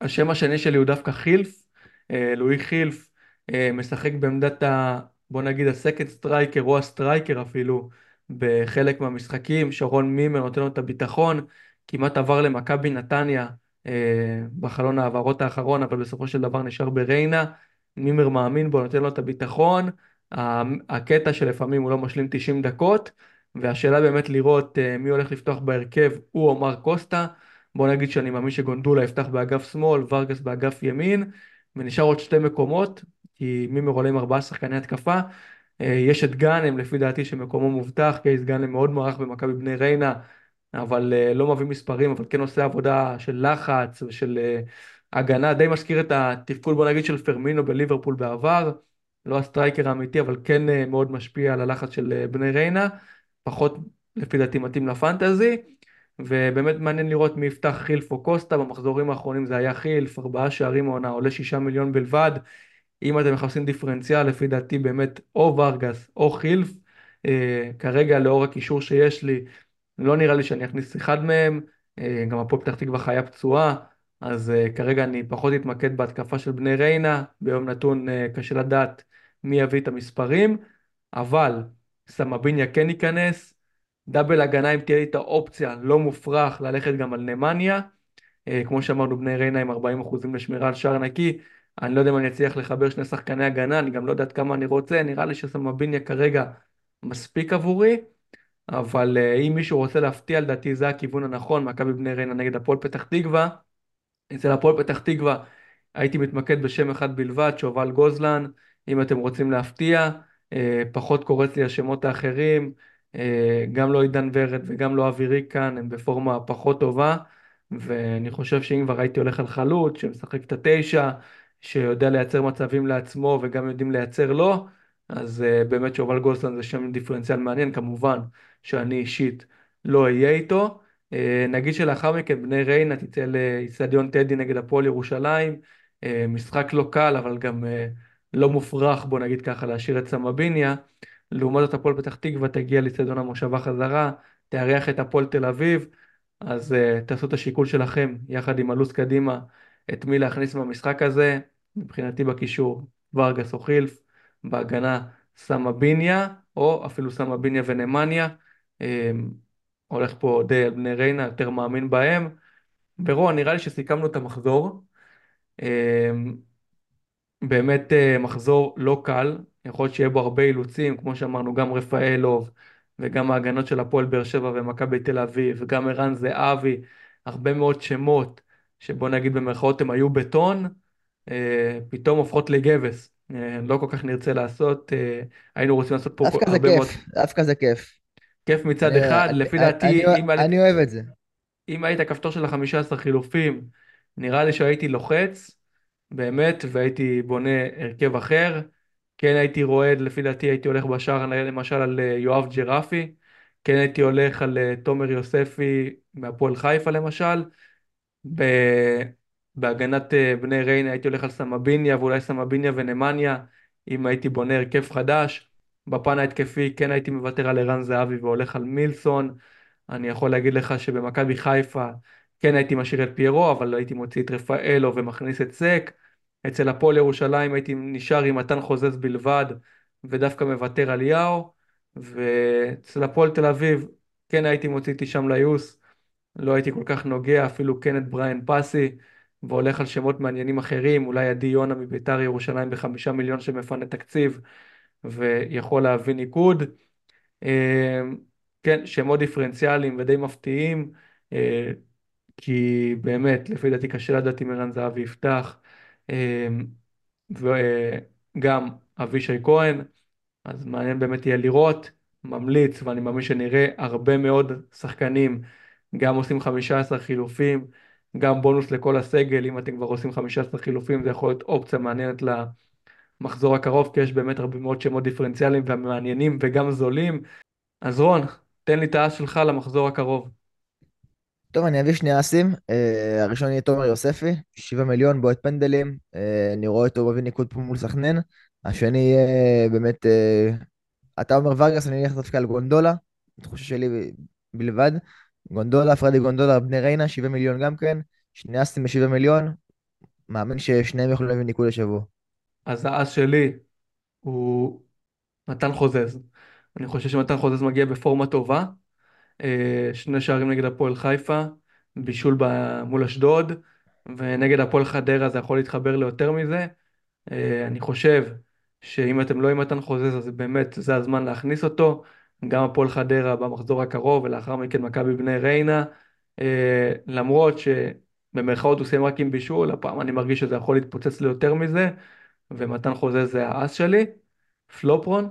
השם השני שלי הוא דווקא חילף, אה, לואי חילף אה, משחק בעמדת ה... בוא נגיד ה second striker או ה striker אפילו בחלק מהמשחקים, שרון מימר נותן לו את הביטחון, כמעט עבר למכבי נתניה אה, בחלון ההעברות האחרון, אבל בסופו של דבר נשאר בריינה, מימר מאמין בו, נותן לו את הביטחון, הקטע שלפעמים הוא לא משלים 90 דקות, והשאלה באמת לראות uh, מי הולך לפתוח בהרכב, הוא או מר קוסטה. בוא נגיד שאני מאמין שגונדולה יפתח באגף שמאל, ורגס באגף ימין, ונשאר עוד שתי מקומות, כי מימר עולה עם ארבעה שחקני התקפה. Uh, יש את גאנם, לפי דעתי שמקומו מובטח, קייס גאנם מאוד מוערך במכבי בני ריינה, אבל uh, לא מביא מספרים, אבל כן עושה עבודה של לחץ ושל uh, הגנה, די מזכיר את התפקוד בוא נגיד של פרמינו בליברפול בעבר, לא ה striker האמיתי, אבל כן מאוד משפיע על הלחץ של בני ריינה. פחות לפי דעתי מתאים ל fantasy, ובאמת מעניין לראות מי יפתח חילף או קוסטה, במחזורים האחרונים זה היה חילף, ארבעה שערים העונה, עולה שישה מיליון בלבד, אם אתם מחפשים דיפרנציאל, לפי דעתי באמת או ורגס או חילף, אה, כרגע לאור הקישור שיש לי, לא נראה לי שאני אכניס אחד מהם, אה, גם הפועל פתח תקווה חיה פצועה, אז אה, כרגע אני פחות אתמקד בהתקפה של בני ריינה, ביום נתון אה, קשה לדעת מי יביא את המספרים, אבל סמביניה כן ייכנס, דאבל הגנה אם תהיה לי את האופציה, לא מופרך ללכת גם על נמניה, אה, כמו שאמרנו בני ריינה עם 40% לשמירה על שער נקי, אני לא יודע אם אני אצליח לחבר שני שחקני הגנה, אני גם לא יודע עד כמה אני רוצה, נראה לי שסמביניה כרגע מספיק עבורי, אבל אה, אם מישהו רוצה להפתיע לדעתי זה הכיוון הנכון, מכבי בני ריינה נגד הפועל פתח תקווה, אצל הפועל פתח תקווה הייתי מתמקד בשם אחד בלבד, שובל גוזלן, אם אתם רוצים להפתיע, אה, פחות קורץ לי השמות האחרים, אה, גם לא עידן ורד וגם לא אבי ריקן, הם בפורמה פחות טובה, ואני חושב שאם כבר הייתי הולך על חלוץ, שמשחק את התשע, שיודע לייצר מצבים לעצמו וגם יודעים לייצר לו, אז uh, באמת שובל גוסלן זה שם דיפרנציאל מעניין, כמובן שאני אישית לא אהיה איתו. Uh, נגיד שלאחר מכן בני ריינה תצא לאיצטדיון טדי נגד הפועל ירושלים, uh, משחק לא קל אבל גם uh, לא מופרך בוא נגיד ככה להשאיר את סמביניה. לעומת זאת הפועל פתח תקווה תגיע לאיצטדיון המושבה חזרה, תארח את הפועל תל אביב, אז uh, תעשו את השיקול שלכם יחד עם הלו"ז קדימה את מי להכניס במשחק הזה, מבחינתי בקישור ורגס או חילף. בהגנה סמביניה, או אפילו סמביניה ונמניה. אמ, הולך פה די על בני ריינה, יותר מאמין בהם. ורון, נראה לי שסיכמנו את המחזור. אמ, באמת אה, מחזור לא קל, יכול להיות שיהיה בו הרבה אילוצים, כמו שאמרנו, גם רפאלוב, וגם ההגנות של הפועל באר שבע ומכבי תל אביב, וגם ערן זהבי, הרבה מאוד שמות, שבוא נגיד במרכאות הם היו בטון, אה, פתאום הופכות לגבס. אה, לא כל כך נרצה לעשות, אה, היינו רוצים לעשות פה דווקא זה הרבה מאוד... כיף, דווקא זה כיף. כיף מצד אחד, לפי דעתי, אני- אוהב את זה. אם היית כפתור של החמישה עשר חילופים, נראה לי שהייתי לוחץ, באמת, והייתי בונה הרכב אחר. כן הייתי רועד, לפי דעתי הייתי הולך בשער למשל על אה, יואב ג'רפי, כן הייתי הולך על אה, תומר יוספי מהפועל חיפה למשל. ב... בהגנת אה, בני ריינה הייתי הולך על סמביניה ואולי סמביניה ונמניה אם הייתי בונה הרכב חדש. בפן ההתקפי כן הייתי מוותר על ערן זהבי והולך על מילסון. אני יכול להגיד לך שבמכבי חיפה כן הייתי משאיר את פיירו אבל הייתי מוציא את רפאלו ומכניס את סק. אצל הפועל ירושלים הייתי נשאר עם מתן חוזז בלבד ודווקא מוותר על יאו. ואצל הפועל תל אביב כן הייתי מוציא את הישאם ליוס. לא הייתי כל כך נוגע, אפילו כן את בריאן פסי, והולך על שמות מעניינים אחרים, אולי עדי יונה מביתר ירושלים בחמישה מיליון שמפנה תקציב ויכול להביא ניקוד. אה, כן, שמות דיפרנציאליים ודי מפתיעים, אה, כי באמת, לפי דעתי קשה לדעת אם ערן זהבי יפתח, אה, וגם אבישי כהן, אז מעניין באמת יהיה לראות, ממליץ ואני מאמין שנראה הרבה מאוד שחקנים גם עושים 15 חילופים, גם בונוס לכל הסגל, אם אתם כבר עושים 15 חילופים זה יכול להיות אופציה מעניינת למחזור הקרוב, כי יש באמת הרבה מאוד שמות דיפרנציאליים ומעניינים וגם זולים. אז רון, תן לי את האס שלך למחזור הקרוב. טוב, אני אביא שני אסים. אה, הראשון יהיה תומר יוספי, 7 מיליון, בועט פנדלים. אה, אני רואה אותו מביא ניקוד פה מול סכנין. השני יהיה באמת, אה, אתה אומר ורגס, אני אלך דווקא על גונדולה, תחושה שלי בלבד. גונדולה, פרדי גונדולה, בני ריינה, 70 מיליון גם כן. שני אסים ב-7 מיליון. מאמין ששניהם יכולים להביא ניקוד לשבוע. אז האס שלי הוא מתן חוזז. אני חושב שמתן חוזז מגיע בפורמה טובה. אה, שני שערים נגד הפועל חיפה, בישול ב- מול אשדוד, ונגד הפועל חדרה זה יכול להתחבר ליותר מזה. אה, אני חושב שאם אתם לא עם מתן חוזז אז באמת זה הזמן להכניס אותו. גם הפועל חדרה במחזור הקרוב ולאחר מכן מכבי בני ריינה. אה, למרות שבמרכאות הוא סיים רק עם בישול, הפעם אני מרגיש שזה יכול להתפוצץ ליותר מזה, ומתן חוזז זה האס שלי. פלופרון,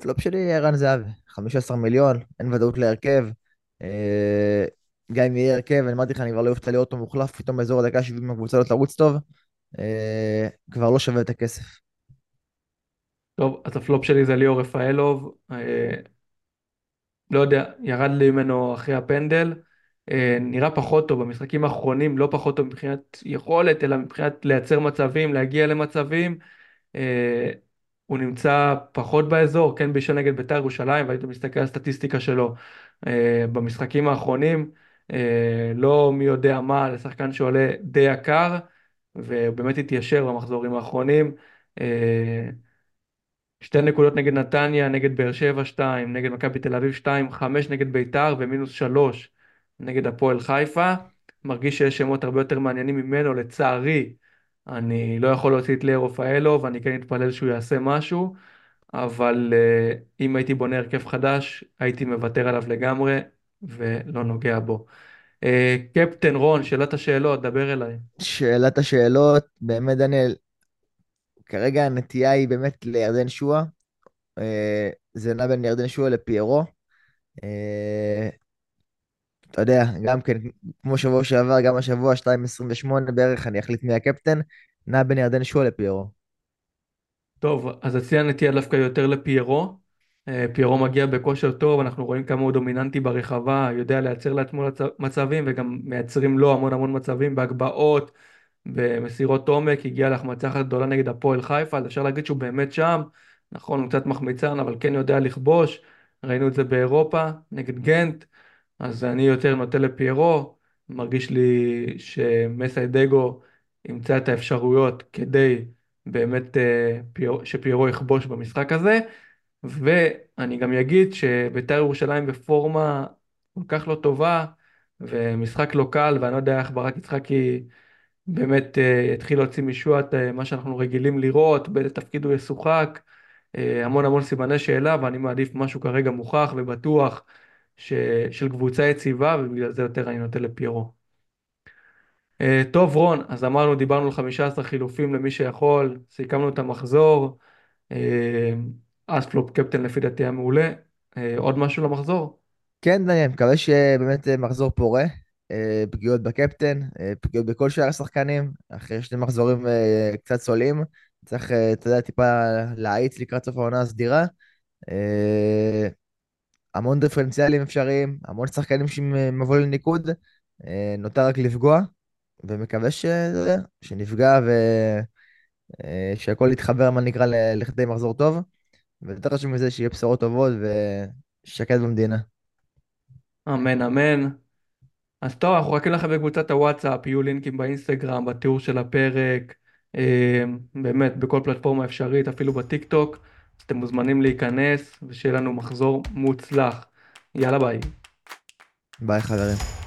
פלופ שלי ערן זהבי, 15 מיליון, אין ודאות להרכב. אה, גם אם יהיה הרכב, אני אמרתי לך, אני כבר לא אופתע לראות אותו מוחלף פתאום באזור הדקה 70 הקבוצה לא תרוץ טוב. אה, כבר לא שווה את הכסף. טוב, אז הפלופ שלי זה ליאור רפאלוב. אה, לא יודע, ירד לי ממנו אחרי הפנדל. אה, נראה פחות טוב במשחקים האחרונים, לא פחות טוב מבחינת יכולת, אלא מבחינת לייצר מצבים, להגיע למצבים. אה, הוא נמצא פחות באזור, כן בישל נגד בית"ר ירושלים, והיית מסתכל על הסטטיסטיקה שלו אה, במשחקים האחרונים, אה, לא מי יודע מה, לשחקן שעולה די יקר, ובאמת התיישר במחזורים האחרונים. אה, שתי נקודות נגד נתניה, נגד באר שבע 2, נגד מכבי תל אביב 2, 5 נגד ביתר ומינוס 3 נגד הפועל חיפה. מרגיש שיש שמות הרבה יותר מעניינים ממנו, לצערי. אני לא יכול להוציא את ליאור רפאלו ואני כן אתפלל שהוא יעשה משהו, אבל uh, אם הייתי בונה הרכב חדש, הייתי מוותר עליו לגמרי ולא נוגע בו. אה, קפטן רון, שאלת השאלות, דבר אליי. שאלת השאלות, באמת דניאל, כרגע הנטייה היא באמת לירדן שואה. אה, זה נע בין ירדן שואה לפיירו. אה, אתה יודע, גם כן, כמו שבוע שעבר, גם השבוע 2.28 בערך, אני אחליט מי הקפטן, נע בין ירדן שואה לפיירו. טוב, אז אצלי הנטייה דווקא יותר לפיירו. אה, פיירו מגיע בכושר טוב, אנחנו רואים כמה הוא דומיננטי ברחבה, יודע לייצר לעצמו מצ- מצבים וגם מייצרים לו המון המון מצבים בהגבהות, במסירות עומק, הגיע להחמצה אחת גדולה נגד הפועל חיפה, אז אפשר להגיד שהוא באמת שם, נכון, הוא קצת מחמיצן, אבל כן יודע לכבוש, ראינו את זה באירופה נגד גנט, אז אני יותר נוטה לפיירו, מרגיש לי שמסיידגו ימצא את האפשרויות כדי באמת אה, פיירו, שפיירו יכבוש במשחק הזה. ואני גם אגיד שבית"ר ירושלים בפורמה כל כך לא טובה, ומשחק לא קל, ואני לא יודע איך ברק יצחקי באמת אה, יתחיל להוציא משוע את אה, מה שאנחנו רגילים לראות, באיזה תפקיד הוא ישוחק, אה, המון המון סימני שאלה, ואני מעדיף משהו כרגע מוכח ובטוח ש... של קבוצה יציבה, ובגלל זה יותר אני נוטה לפיירו. טוב רון, אז אמרנו, דיברנו על 15 חילופים למי שיכול, סיכמנו את המחזור. אספלופ קפטן לפי דעתי היה מעולה. עוד משהו למחזור? כן, דניאל, מקווה שבאמת מחזור פורה. אה, פגיעות בקפטן, אה, פגיעות בכל שאר השחקנים. אחרי שני מחזורים אה, קצת סוליים, צריך, אתה יודע, טיפה להאיץ לקראת סוף העונה הסדירה. המון דיפרנציאלים אפשריים, המון שחקנים שמבוא לניקוד. נותר רק לפגוע, ומקווה ש... שנפגע ושהכול יתחבר, מה נקרא, לכדי מחזור טוב. ויותר חשוב מזה, שיהיה בשורות טובות ושקט במדינה. אמן אמן. אז טוב, אנחנו מחכים לכם בקבוצת הוואטסאפ, יהיו לינקים באינסטגרם, בתיאור של הפרק, אה, באמת בכל פלטפורמה אפשרית, אפילו בטיק טוק. אז אתם מוזמנים להיכנס, ושיהיה לנו מחזור מוצלח. יאללה ביי. ביי חברים.